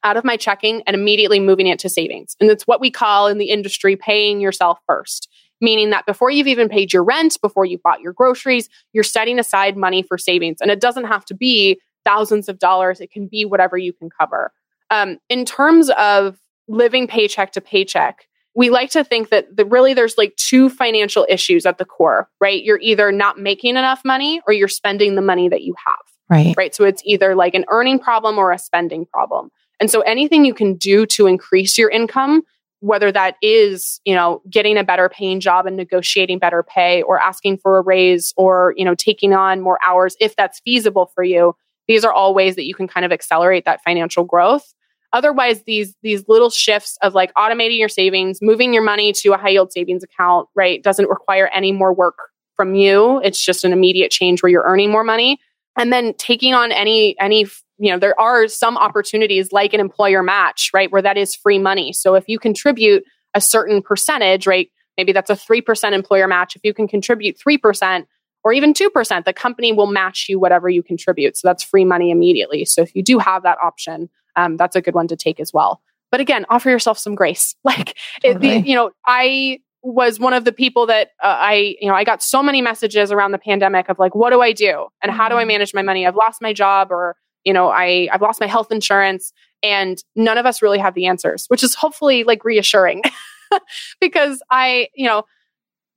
out of my checking and immediately moving it to savings. And it's what we call in the industry paying yourself first, meaning that before you've even paid your rent, before you've bought your groceries, you're setting aside money for savings. And it doesn't have to be thousands of dollars, it can be whatever you can cover. Um, in terms of living paycheck to paycheck, we like to think that the, really there's like two financial issues at the core, right? You're either not making enough money or you're spending the money that you have. Right. Right. So it's either like an earning problem or a spending problem. And so anything you can do to increase your income, whether that is, you know, getting a better paying job and negotiating better pay or asking for a raise or, you know, taking on more hours if that's feasible for you, these are all ways that you can kind of accelerate that financial growth. Otherwise these these little shifts of like automating your savings moving your money to a high yield savings account right doesn't require any more work from you. It's just an immediate change where you're earning more money. And then taking on any any you know there are some opportunities like an employer match right where that is free money so if you contribute a certain percentage right maybe that's a 3% employer match if you can contribute 3% or even 2% the company will match you whatever you contribute so that's free money immediately so if you do have that option um, that's a good one to take as well. But again, offer yourself some grace. Like, totally. it, the, you know, I was one of the people that uh, I, you know, I got so many messages around the pandemic of like, what do I do? And how do I mm-hmm. manage my money? I've lost my job or, you know, I, I've lost my health insurance and none of us really have the answers, which is hopefully like reassuring because I, you know,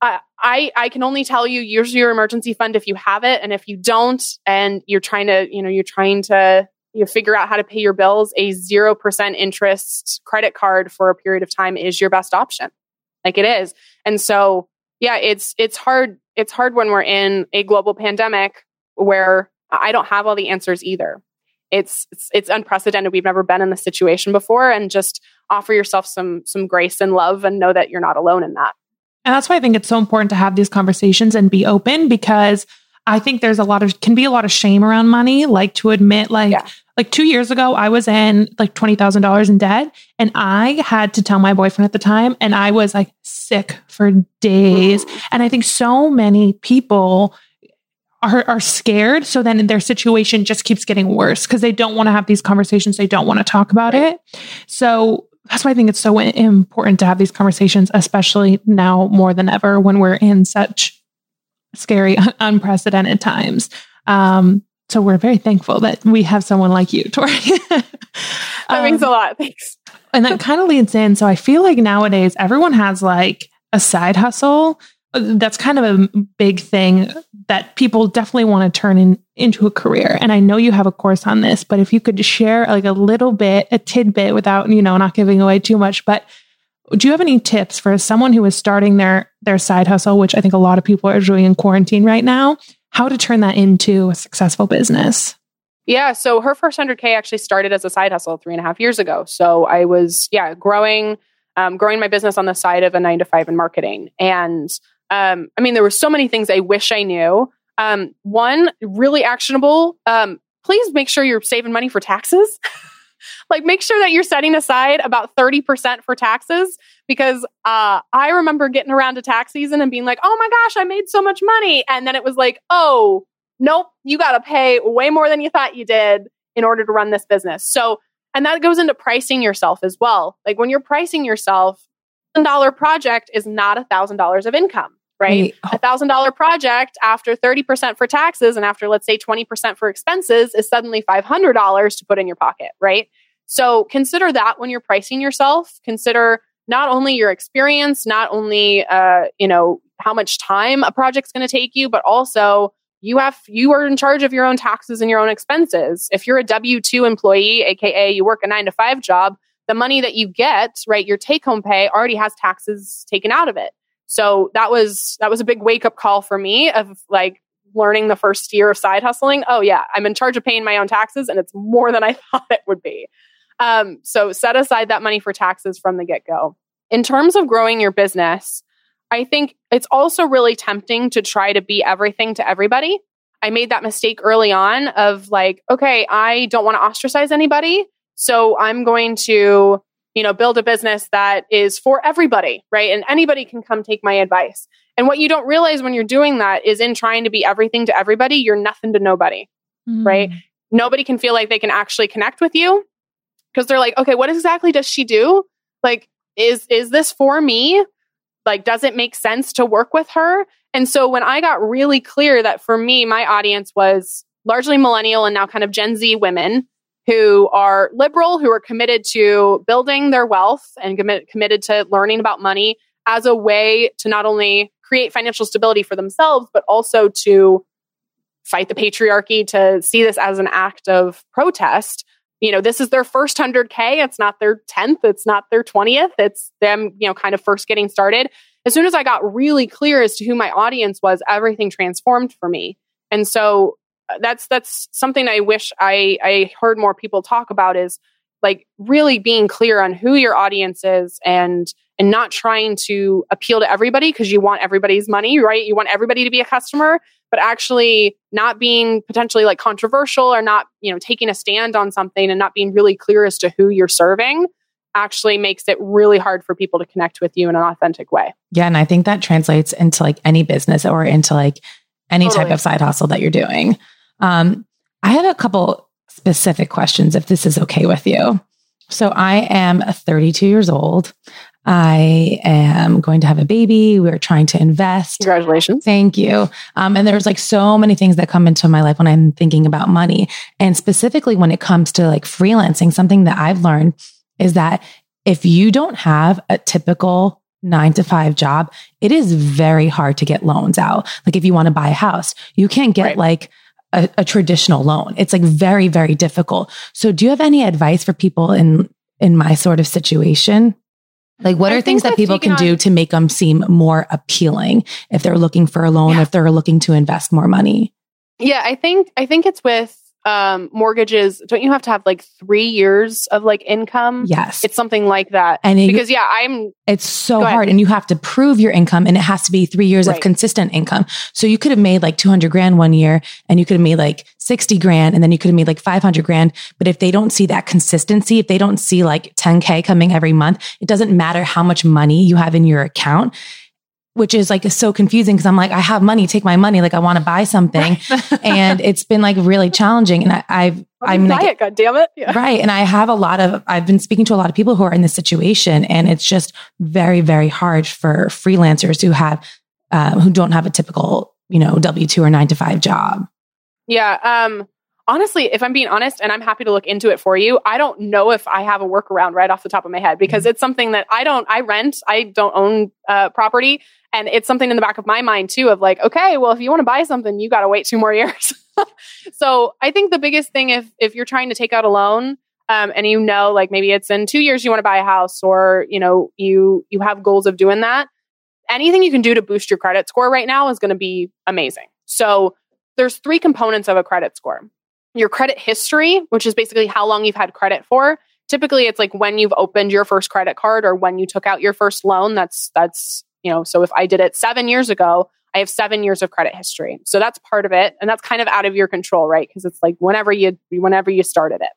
I, I can only tell you use your emergency fund if you have it. And if you don't, and you're trying to, you know, you're trying to you figure out how to pay your bills, a 0% interest credit card for a period of time is your best option. Like it is. And so, yeah, it's it's hard it's hard when we're in a global pandemic where I don't have all the answers either. It's, it's it's unprecedented. We've never been in this situation before and just offer yourself some some grace and love and know that you're not alone in that. And that's why I think it's so important to have these conversations and be open because I think there's a lot of can be a lot of shame around money, like to admit like yeah. like 2 years ago I was in like $20,000 in debt and I had to tell my boyfriend at the time and I was like sick for days. And I think so many people are are scared so then their situation just keeps getting worse because they don't want to have these conversations, they don't want to talk about it. So that's why I think it's so important to have these conversations, especially now more than ever when we're in such scary, unprecedented times. Um, so we're very thankful that we have someone like you, Tori. that um, means a lot. Thanks. and that kind of leads in. So I feel like nowadays everyone has like a side hustle. That's kind of a big thing that people definitely want to turn in, into a career. And I know you have a course on this, but if you could share like a little bit, a tidbit without, you know, not giving away too much, but do you have any tips for someone who is starting their their side hustle, which I think a lot of people are doing in quarantine right now, how to turn that into a successful business? Yeah, so her first 100K actually started as a side hustle three and a half years ago. So I was, yeah, growing, um, growing my business on the side of a nine to five in marketing. And um, I mean, there were so many things I wish I knew. Um, one, really actionable. Um, please make sure you're saving money for taxes. like make sure that you're setting aside about 30% for taxes because uh, I remember getting around to tax season and being like, oh my gosh, I made so much money. And then it was like, oh, nope, you got to pay way more than you thought you did in order to run this business. So, and that goes into pricing yourself as well. Like when you're pricing yourself, $1,000 project is not $1,000 of income right? A thousand dollar project after 30% for taxes and after let's say 20% for expenses is suddenly $500 to put in your pocket, right? So consider that when you're pricing yourself. Consider not only your experience, not only uh, you know how much time a project's going to take you, but also you have you are in charge of your own taxes and your own expenses. If you're a W2 employee, aka you work a 9 to 5 job, the money that you get, right, your take home pay already has taxes taken out of it. So that was that was a big wake up call for me of like learning the first year of side hustling. Oh yeah, I'm in charge of paying my own taxes and it's more than I thought it would be. Um, so set aside that money for taxes from the get go. In terms of growing your business, I think it's also really tempting to try to be everything to everybody. I made that mistake early on of like, okay, I don't want to ostracize anybody. So I'm going to, you know, build a business that is for everybody, right? And anybody can come take my advice. And what you don't realize when you're doing that is in trying to be everything to everybody, you're nothing to nobody, mm. right? Nobody can feel like they can actually connect with you because they're like, okay, what exactly does she do? Like, is is this for me? Like, does it make sense to work with her? And so when I got really clear that for me, my audience was largely millennial and now kind of Gen Z women who are liberal, who are committed to building their wealth and commit, committed to learning about money as a way to not only create financial stability for themselves, but also to fight the patriarchy, to see this as an act of protest. You know, this is their first 100K. It's not their 10th. It's not their 20th. It's them, you know, kind of first getting started. As soon as I got really clear as to who my audience was, everything transformed for me. And so that's that's something I wish I, I heard more people talk about is like really being clear on who your audience is and and not trying to appeal to everybody because you want everybody's money, right? You want everybody to be a customer, but actually not being potentially like controversial or not, you know, taking a stand on something and not being really clear as to who you're serving actually makes it really hard for people to connect with you in an authentic way. Yeah, and I think that translates into like any business or into like any totally. type of side hustle that you're doing. Um, I have a couple specific questions if this is okay with you. So I am 32 years old. I am going to have a baby. We're trying to invest. Congratulations. Thank you. Um, and there's like so many things that come into my life when I'm thinking about money. And specifically when it comes to like freelancing, something that I've learned is that if you don't have a typical nine to five job, it is very hard to get loans out. Like if you want to buy a house, you can't get right. like a, a traditional loan. It's like very, very difficult. So do you have any advice for people in, in my sort of situation? Like, what are things that people can on- do to make them seem more appealing if they're looking for a loan, yeah. if they're looking to invest more money? Yeah, I think I think it's with um, mortgages, don't you have to have like three years of like income? Yes. It's something like that. And it, because, yeah, I'm. It's so hard. And you have to prove your income and it has to be three years right. of consistent income. So you could have made like 200 grand one year and you could have made like 60 grand and then you could have made like 500 grand. But if they don't see that consistency, if they don't see like 10K coming every month, it doesn't matter how much money you have in your account which is like so confusing because I'm like, I have money, take my money. Like I want to buy something. and it's been like really challenging. And I, have I'm like, it, God damn it. Yeah. Right. And I have a lot of, I've been speaking to a lot of people who are in this situation and it's just very, very hard for freelancers who have, uh, who don't have a typical, you know, W 2 or nine to five job. Yeah. Um, honestly, if I'm being honest, and I'm happy to look into it for you, I don't know if I have a workaround right off the top of my head because mm-hmm. it's something that I don't, I rent, I don't own uh, property. And it's something in the back of my mind too of like, okay, well, if you want to buy something, you got to wait two more years. so I think the biggest thing, if, if you're trying to take out a loan, um, and you know, like maybe it's in two years you want to buy a house or, you know, you, you have goals of doing that. Anything you can do to boost your credit score right now is going to be amazing. So there's three components of a credit score your credit history, which is basically how long you've had credit for. Typically it's like when you've opened your first credit card or when you took out your first loan. That's that's, you know, so if I did it 7 years ago, I have 7 years of credit history. So that's part of it and that's kind of out of your control, right? Because it's like whenever you whenever you started it.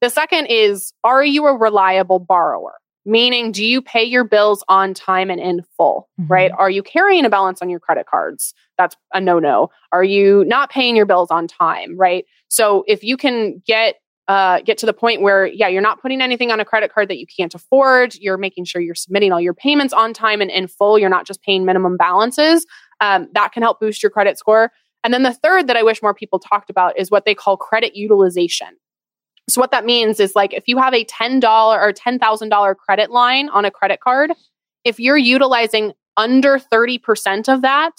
The second is are you a reliable borrower? Meaning, do you pay your bills on time and in full, mm-hmm. right? Are you carrying a balance on your credit cards? That's a no no. Are you not paying your bills on time, right? So if you can get uh, get to the point where, yeah, you're not putting anything on a credit card that you can't afford. You're making sure you're submitting all your payments on time and in full. You're not just paying minimum balances. Um, that can help boost your credit score. And then the third that I wish more people talked about is what they call credit utilization. So what that means is like if you have a $10 or $10,000 credit line on a credit card, if you're utilizing under 30% of that,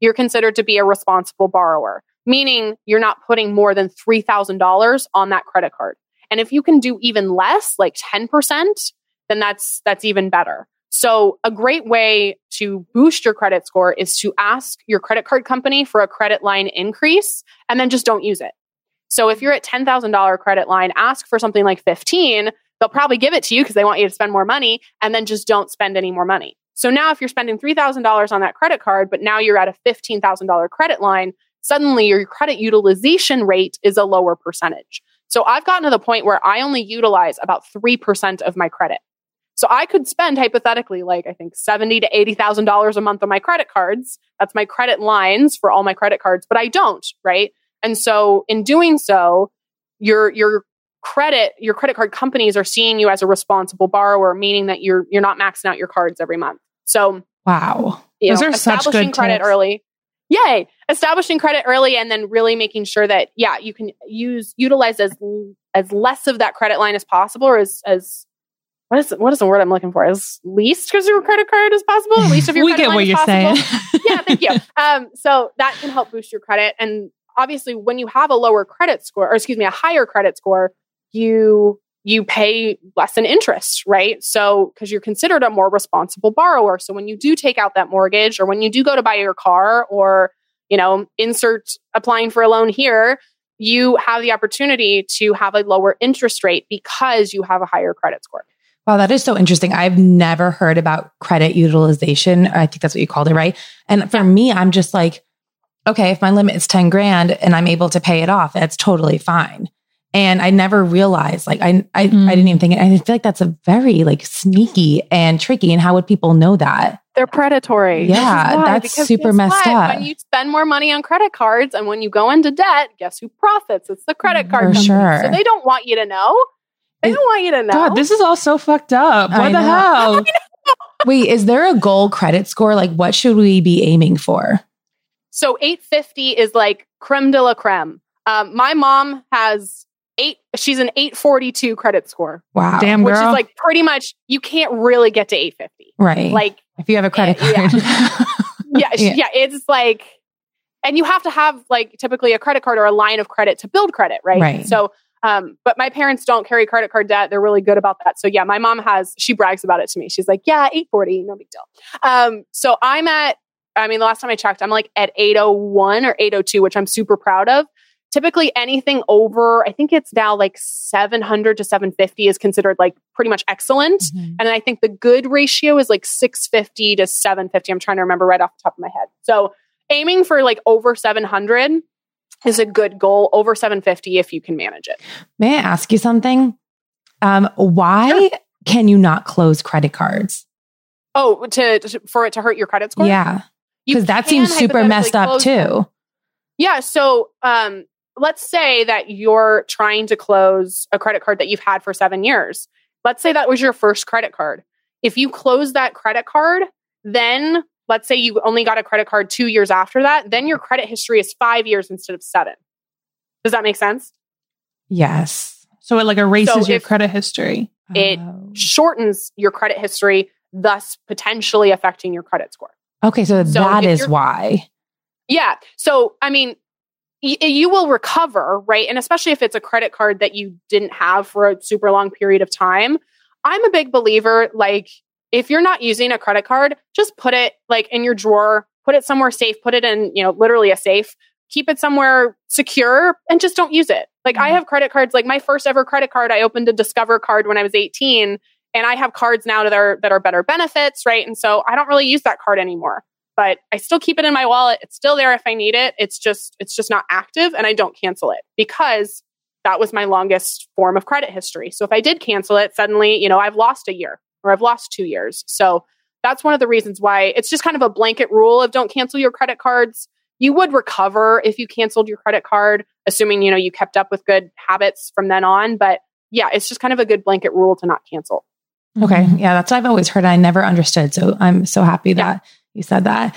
you're considered to be a responsible borrower. Meaning you're not putting more than $3,000 on that credit card. And if you can do even less, like 10%, then that's that's even better. So, a great way to boost your credit score is to ask your credit card company for a credit line increase and then just don't use it. So, if you're at $10,000 credit line, ask for something like 15, they'll probably give it to you because they want you to spend more money and then just don't spend any more money. So now if you're spending $3,000 on that credit card, but now you're at a $15,000 credit line, suddenly your credit utilization rate is a lower percentage. So I've gotten to the point where I only utilize about 3% of my credit. So I could spend hypothetically like I think seventy to eighty thousand dollars a month on my credit cards. That's my credit lines for all my credit cards, but I don't, right? And so in doing so, your your credit your credit card companies are seeing you as a responsible borrower, meaning that you're you're not maxing out your cards every month. So wow, you Those know, are establishing credit tips. early. Yay! Establishing credit early, and then really making sure that yeah, you can use utilize as as less of that credit line as possible, or as as what is what is the word I'm looking for? As least because your credit card as possible, at least of your we get what you're possible. saying. yeah, thank you. Um, so that can help boost your credit, and obviously, when you have a lower credit score, or excuse me, a higher credit score, you you pay less in interest, right? So because you're considered a more responsible borrower. So when you do take out that mortgage, or when you do go to buy your car, or you know, insert applying for a loan here, you have the opportunity to have a lower interest rate because you have a higher credit score. Wow, that is so interesting. I've never heard about credit utilization. I think that's what you called it, right? And for me, I'm just like, okay, if my limit is 10 grand and I'm able to pay it off, that's totally fine. And I never realized, like, I, I, mm. I didn't even think, I feel like that's a very like sneaky and tricky. And how would people know that? They're predatory. Yeah, that's super messed what? up. When you spend more money on credit cards and when you go into debt, guess who profits? It's the credit card For company. Sure. So they don't want you to know. They don't want you to know. God, this is all so fucked up. What I the know. hell? Wait, is there a goal credit score? Like, what should we be aiming for? So 850 is like creme de la creme. Um, my mom has. She's an 842 credit score. Wow, damn girl. Which is like pretty much you can't really get to 850. Right. Like if you have a credit card. Yeah. yeah, yeah, yeah. It's like, and you have to have like typically a credit card or a line of credit to build credit, right? Right. So um, but my parents don't carry credit card debt. They're really good about that. So yeah, my mom has, she brags about it to me. She's like, yeah, 840, no big deal. Um, so I'm at, I mean, the last time I checked, I'm like at 801 or 802, which I'm super proud of. Typically anything over, I think it's now like 700 to 750 is considered like pretty much excellent. Mm-hmm. And I think the good ratio is like 650 to 750. I'm trying to remember right off the top of my head. So aiming for like over 700 is a good goal over 750 if you can manage it. May I ask you something? Um, why sure. can you not close credit cards? Oh, to, to for it to hurt your credit score? Yeah. Because that seems super messed up too. Them. Yeah. So um, let's say that you're trying to close a credit card that you've had for seven years. Let's say that was your first credit card. If you close that credit card, then let's say you only got a credit card two years after that, then your credit history is five years instead of seven. Does that make sense? Yes. So it like erases so your credit history. It oh. shortens your credit history, thus potentially affecting your credit score. Okay, so, so that is why. Yeah. So, I mean, you will recover, right? And especially if it's a credit card that you didn't have for a super long period of time. I'm a big believer, like, if you're not using a credit card, just put it like in your drawer, put it somewhere safe, put it in, you know, literally a safe, keep it somewhere secure and just don't use it. Like mm-hmm. I have credit cards, like my first ever credit card, I opened a Discover card when I was 18 and I have cards now that are that are better benefits, right? And so I don't really use that card anymore. But I still keep it in my wallet. It's still there if I need it. It's just it's just not active and I don't cancel it because that was my longest form of credit history. So if I did cancel it, suddenly, you know, I've lost a year or I've lost two years. So that's one of the reasons why it's just kind of a blanket rule of don't cancel your credit cards. You would recover if you canceled your credit card, assuming you know you kept up with good habits from then on. But yeah, it's just kind of a good blanket rule to not cancel. Okay. Yeah, that's what I've always heard. I never understood. So I'm so happy that yeah. You said that.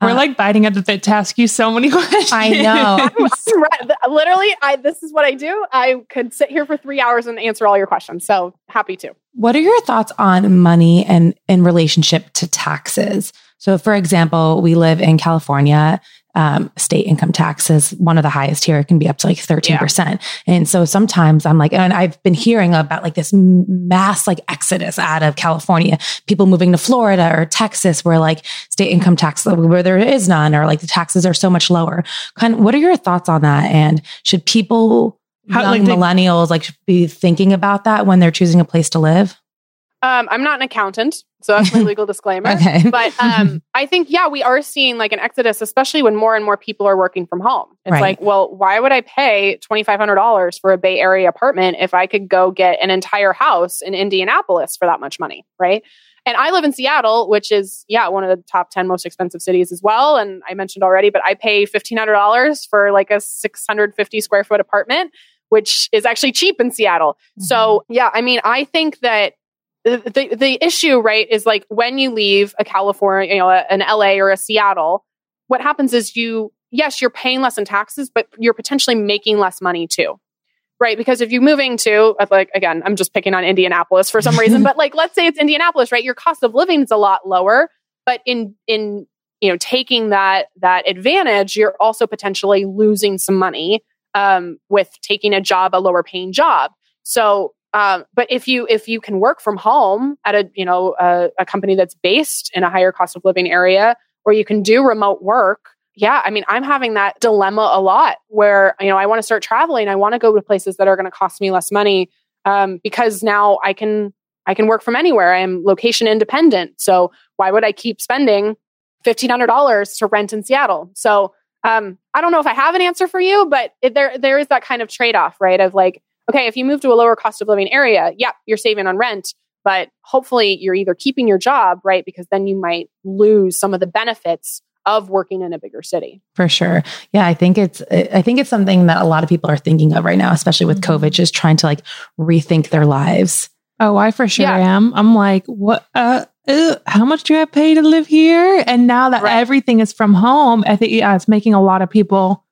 We're uh, like biting at the bit to ask you so many questions. I know. Literally, I this is what I do. I could sit here for three hours and answer all your questions. So happy to. What are your thoughts on money and in relationship to taxes? So, for example, we live in California. Um, state income tax is one of the highest here. It can be up to like 13%. Yeah. And so sometimes I'm like, and I've been hearing about like this mass like exodus out of California, people moving to Florida or Texas where like state income tax, where there is none or like the taxes are so much lower. Kind of, what are your thoughts on that? And should people, How, young like millennials, like be thinking about that when they're choosing a place to live? Um, I'm not an accountant, so that's my legal disclaimer. okay. But um, I think, yeah, we are seeing like an exodus, especially when more and more people are working from home. It's right. like, well, why would I pay $2,500 for a Bay Area apartment if I could go get an entire house in Indianapolis for that much money? Right. And I live in Seattle, which is, yeah, one of the top 10 most expensive cities as well. And I mentioned already, but I pay $1,500 for like a 650 square foot apartment, which is actually cheap in Seattle. Mm-hmm. So, yeah, I mean, I think that the, the issue, right, is like when you leave a California, you know, an LA or a Seattle, what happens is you, yes, you're paying less in taxes, but you're potentially making less money too. Right. Because if you're moving to, like, again, I'm just picking on Indianapolis for some reason, but like, let's say it's Indianapolis, right? Your cost of living is a lot lower, but in, in, you know, taking that, that advantage, you're also potentially losing some money, um, with taking a job, a lower paying job. So um, but if you if you can work from home at a you know a, a company that's based in a higher cost of living area, or you can do remote work, yeah, I mean, I'm having that dilemma a lot where, you know, I want to start traveling. I want to go to places that are going to cost me less money um, because now I can, I can work from anywhere. I am location independent. So why would I keep spending $1,500 to rent in Seattle? So um, I don't know if I have an answer for you, but it, there, there is that kind of trade off, right? Of like, okay, if you move to a lower cost of living area, yeah, you're saving on rent, but hopefully you're either keeping your job, right? Because then you might lose some of the benefits of working in a bigger city. For sure. Yeah, I think it's I think it's something that a lot of people are thinking of right now, especially with mm-hmm. COVID, just trying to like rethink their lives. Oh, I for sure yeah. am. I'm like, what uh, uh, how much do I pay to live here? And now that right. everything is from home, I think yeah, it's making a lot of people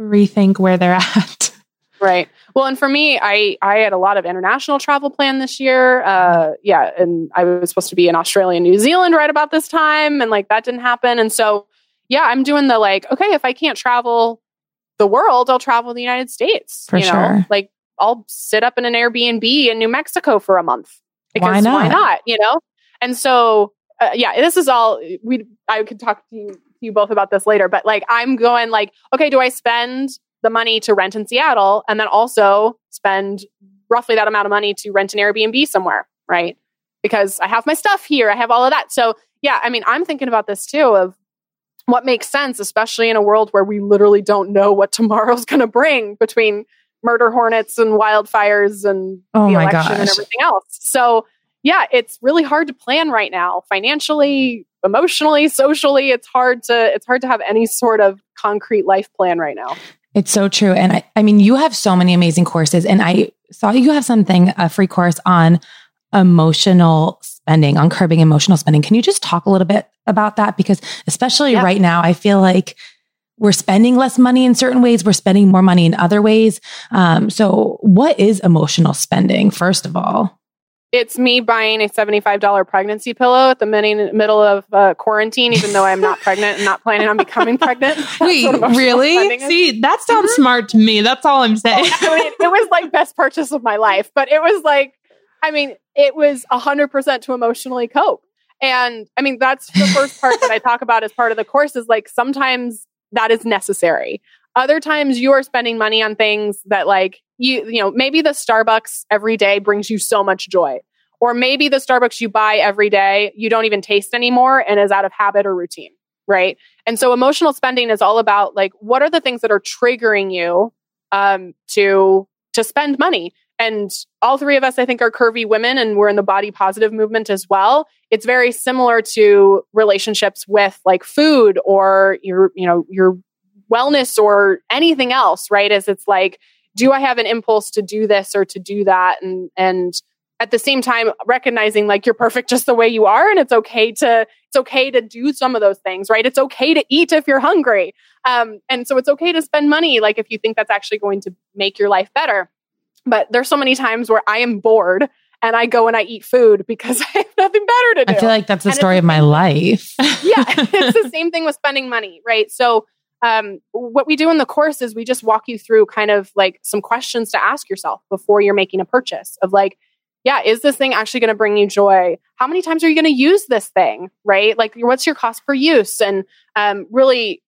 rethink where they're at. Right. Well, and for me, I I had a lot of international travel planned this year. Uh, yeah, and I was supposed to be in Australia and New Zealand right about this time, and like that didn't happen. And so, yeah, I'm doing the like, okay, if I can't travel the world, I'll travel the United States. For you know? sure. Like I'll sit up in an Airbnb in New Mexico for a month. Because why not? Why not? You know. And so, uh, yeah, this is all we. I could talk to you, to you both about this later, but like, I'm going like, okay, do I spend the money to rent in Seattle and then also spend roughly that amount of money to rent an Airbnb somewhere, right? Because I have my stuff here, I have all of that. So, yeah, I mean, I'm thinking about this too of what makes sense, especially in a world where we literally don't know what tomorrow's going to bring between murder hornets and wildfires and oh the election gosh. and everything else. So, yeah, it's really hard to plan right now, financially, emotionally, socially. It's hard to it's hard to have any sort of concrete life plan right now. It's so true. And I, I mean, you have so many amazing courses, and I saw you have something, a free course on emotional spending, on curbing emotional spending. Can you just talk a little bit about that? Because especially yeah. right now, I feel like we're spending less money in certain ways, we're spending more money in other ways. Um, so, what is emotional spending, first of all? it's me buying a $75 pregnancy pillow at the middle of uh, quarantine, even though I'm not pregnant and not planning on becoming pregnant. Wait, really? See, that sounds mm-hmm. smart to me. That's all I'm saying. Oh, I mean, it was like best purchase of my life, but it was like, I mean, it was 100% to emotionally cope. And I mean, that's the first part that I talk about as part of the course is like sometimes that is necessary. Other times you are spending money on things that like you, you know, maybe the Starbucks every day brings you so much joy. Or maybe the Starbucks you buy every day, you don't even taste anymore and is out of habit or routine. Right. And so emotional spending is all about like, what are the things that are triggering you um, to, to spend money? And all three of us, I think, are curvy women and we're in the body positive movement as well. It's very similar to relationships with like food or your, you know, your wellness or anything else, right? As it's like, do I have an impulse to do this or to do that? And, and at the same time, recognizing like you're perfect just the way you are. And it's okay to, it's okay to do some of those things, right? It's okay to eat if you're hungry. Um, and so it's okay to spend money, like if you think that's actually going to make your life better. But there's so many times where I am bored and I go and I eat food because I have nothing better to do. I feel like that's the And story of my life. yeah, it's the same thing with spending money, right? So, um, what we do in the course is we just walk you through kind of like some questions to ask yourself before you're making a purchase of like, yeah, is this thing actually going to bring you joy? How many times are you going to use this thing, right? Like, what's your cost per use? And um, really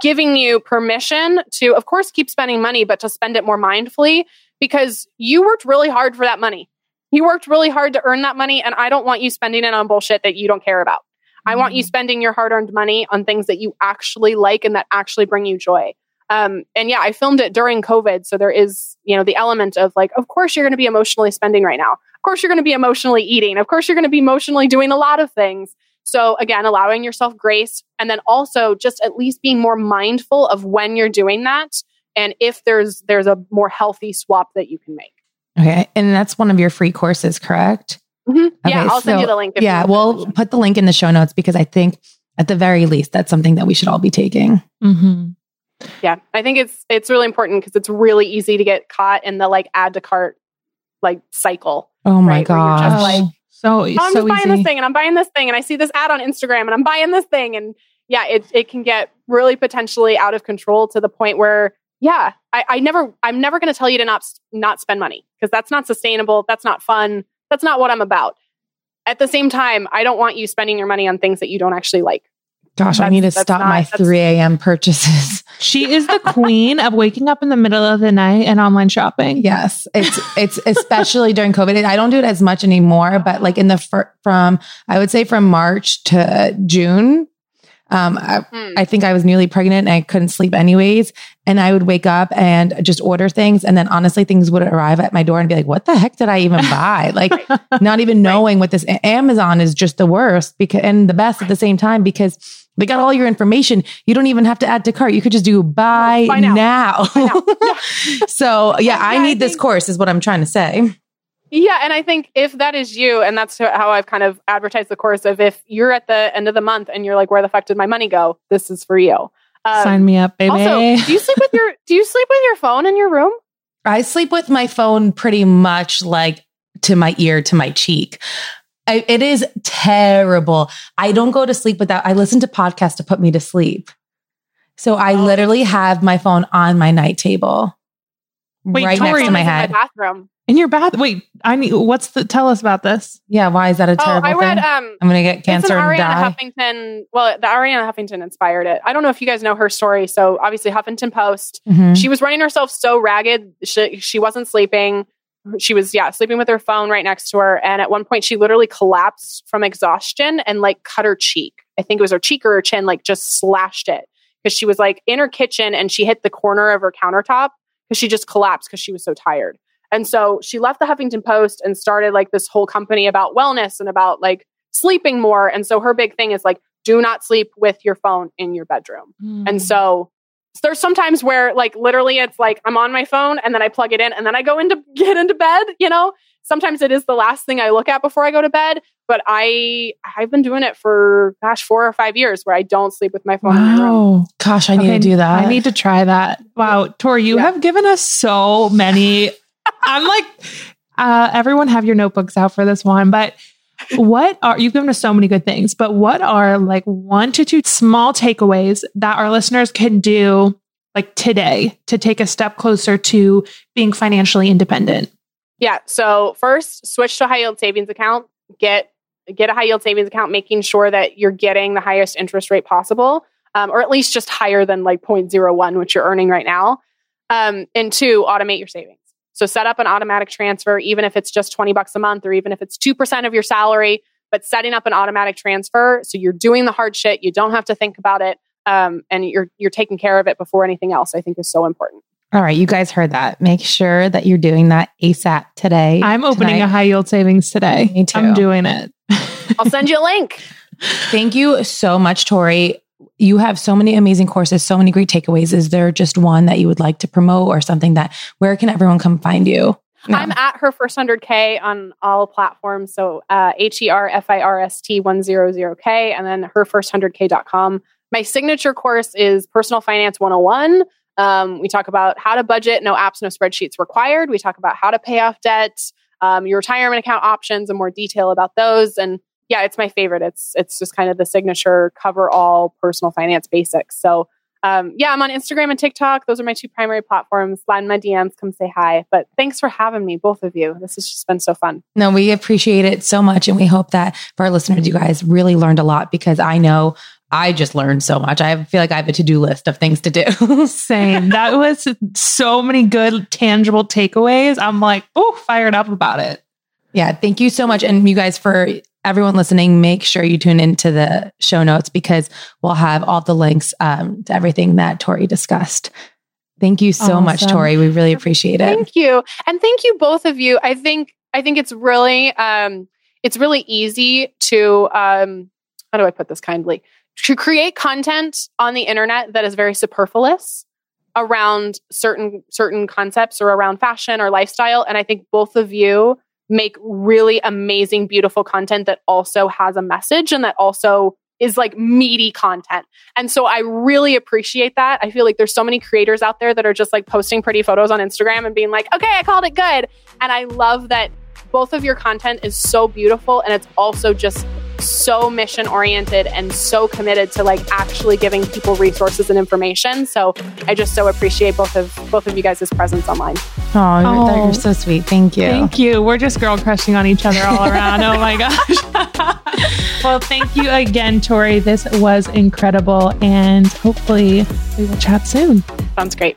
giving you permission to, of course, keep spending money, but to spend it more mindfully because you worked really hard for that money. You worked really hard to earn that money, and I don't want you spending it on bullshit that you don't care about. I want you spending your hard earned money on things that you actually like and that actually bring you joy. Um, and yeah, I filmed it during COVID. So there is, you know, the element of like, of course you're going to be emotionally spending right now. Of course you're going to be emotionally eating. Of course you're going to be emotionally doing a lot of things. So again, allowing yourself grace and then also just at least being more mindful of when you're doing that and if there's there's a more healthy swap that you can make. Okay. And that's one of your free courses, correct? Mhm. yeah, I'll send you the link. if Yeah. want We'll permission. put the link in the show notes because I think at the very least, that's something that we should all be taking. Mm-hmm. Yeah, I think it's it's really important because it's really easy to get caught in the like add to cart like cycle. Oh my Right, where gosh. like, so Oh, I'm so just buying easy. this thing and I'm buying this thing and I see this ad on Instagram and I'm buying this thing and yeah, it it can get really potentially out of control to the point where yeah, I, I never I'm never going to tell you to not not spend money because that's not sustainable. That's not fun. That's not what I'm about. At the same time, I don't want you spending your money on things that you don't actually like. Gosh, I need to stop not- my 3 a.m. purchases. She is the queen of waking up in the middle of the night and online shopping. Yes, it's it's especially during COVID. I don't do it as much anymore, but like in the fir- from I would say from March to June, um, I, Hmm. I think I was newly pregnant and I couldn't sleep anyways, and I would wake up and just order things, and then honestly, things would arrive at my door and be like, "What the heck did I even buy?" Like not even knowing what this Amazon is just the worst because and the best at the same time because. They got all your information. You don't even have to add to cart. You could just do buy, Buy now. now. now. so yeah, I Yeah, I need this think- course is what I'm trying to say. Yeah, and I think if that is you, and that's how I've kind of advertised the course of if you're at the end of the month and you're like, where the fuck did my money go? This is for you. Um, Sign me up, baby. Also, do you sleep with your do you sleep with your phone in your room? I sleep with my phone pretty much like to my ear to my cheek. I, it is terrible. I don't go to sleep without, I listen to podcasts to put me to sleep. So I Oh. literally have my phone on my night table. Wait, right Tori, next to my head. my bathroom. In your bath. Wait, I need. What's the? Tell us about this. yeah. Why is that a Oh, terrible I read thing? um I'm going to get it's cancer an and Arianna die. Huffington. Well, the Arianna Huffington inspired it. I don't know if you guys know her story. So obviously Huffington Post. Mhm. She was running herself so ragged. She, she wasn't sleeping. She was, yeah, sleeping with her phone right next to her. And at one point, she literally collapsed from exhaustion and like cut her cheek. I think it was her cheek or her chin, like just slashed it because she was like in her kitchen and she hit the corner of her countertop because she just collapsed because she was so tired. And so she left the Huffington Post and started like this whole company about wellness and about like sleeping more. And so her big thing is like, do not sleep with your phone in your bedroom. And hmm. so there's sometimes where like literally it's like I'm on my phone and then I plug it in and then I go into get into bed, you know? Sometimes it is the last thing I look at before I go to bed, but I I've been doing it for gosh, 4 or 5 years where I don't sleep with my phone in my room. Wow. Gosh, I need to do that. I need to try that. Wow, Tori, you Yeah. have given us so many. I'm like, uh, everyone have your notebooks out for this one, but what are you've given us so many good things, but what are like one to two small takeaways that our listeners can do like today to take a step closer to being financially independent? Yeah. So first, switch to a high yield savings account. Get get a high yield savings account, making sure that you're getting the highest interest rate possible, um, or at least just higher than like 0.01, which you're earning right now. Um, and two, automate your savings. So set up an automatic transfer, even if it's just 20 bucks a month, or even if it's 2% of your salary, but setting up an automatic transfer. So you're doing the hard shit. You don't have to think about it. Um, and you're, you're taking care of it before anything else, I think is so important. All right, you guys heard that. Make sure that you're doing that ASAP today. I'm opening tonight. a high yield savings today. Me too. I'm doing it. I'll send you a link. Thank you so much, Tori. You have so many amazing courses, so many great takeaways. Is there just one that you would like to promote or something that where can everyone come find you? No. I'm at her first 100K on all platforms. So uh, H E R F I R S T 100K and then her first 100K.com. My signature course is Personal Finance 101. Um, we talk about how to budget, no apps, no spreadsheets required. We talk about how to pay off debt. um, your retirement account options and more detail about those. And yeah, it's my favorite. It's it's just kind of the signature cover all personal finance basics. So um, yeah, I'm on Instagram and TikTok. Those are my two primary platforms. Slide in my DMs, come say hi. But thanks for having me, both of you. This has just been so fun. No, we appreciate it so much. And we hope that for our listeners, you guys really learned a lot because I know I just learned so much. I feel like I have a to do list of things to do. Same. That was so many good, tangible takeaways. I'm like, oh, fired up about it. Yeah. Thank you so much. And you guys, for everyone listening, make sure you tune into the show notes because we'll have all the links um, to everything that Tori discussed. Thank you so awesome. much, Tori. We really appreciate it. Thank you. And thank you both of you. I think I think it's really um it's really easy to um how do I put this kindly? To create content on the internet that is very superfluous around certain certain concepts or around fashion or lifestyle and I think both of you make really amazing, beautiful content that also has a message and that also is like meaty content. And so I really appreciate that. I feel like there's so many creators out there that are just like posting pretty photos on Instagram and being like, okay, I called it good. And I love that both of your content is so beautiful and it's also just so mission oriented and so committed to like actually giving people resources and information. So I just so appreciate both of both of you guys' presence online. Oh, oh. you're so sweet. Thank you. Thank you. We're just girl crushing on each other all around. oh my gosh. well, thank you again, Tori. This was incredible. And hopefully we will chat soon. Sounds great.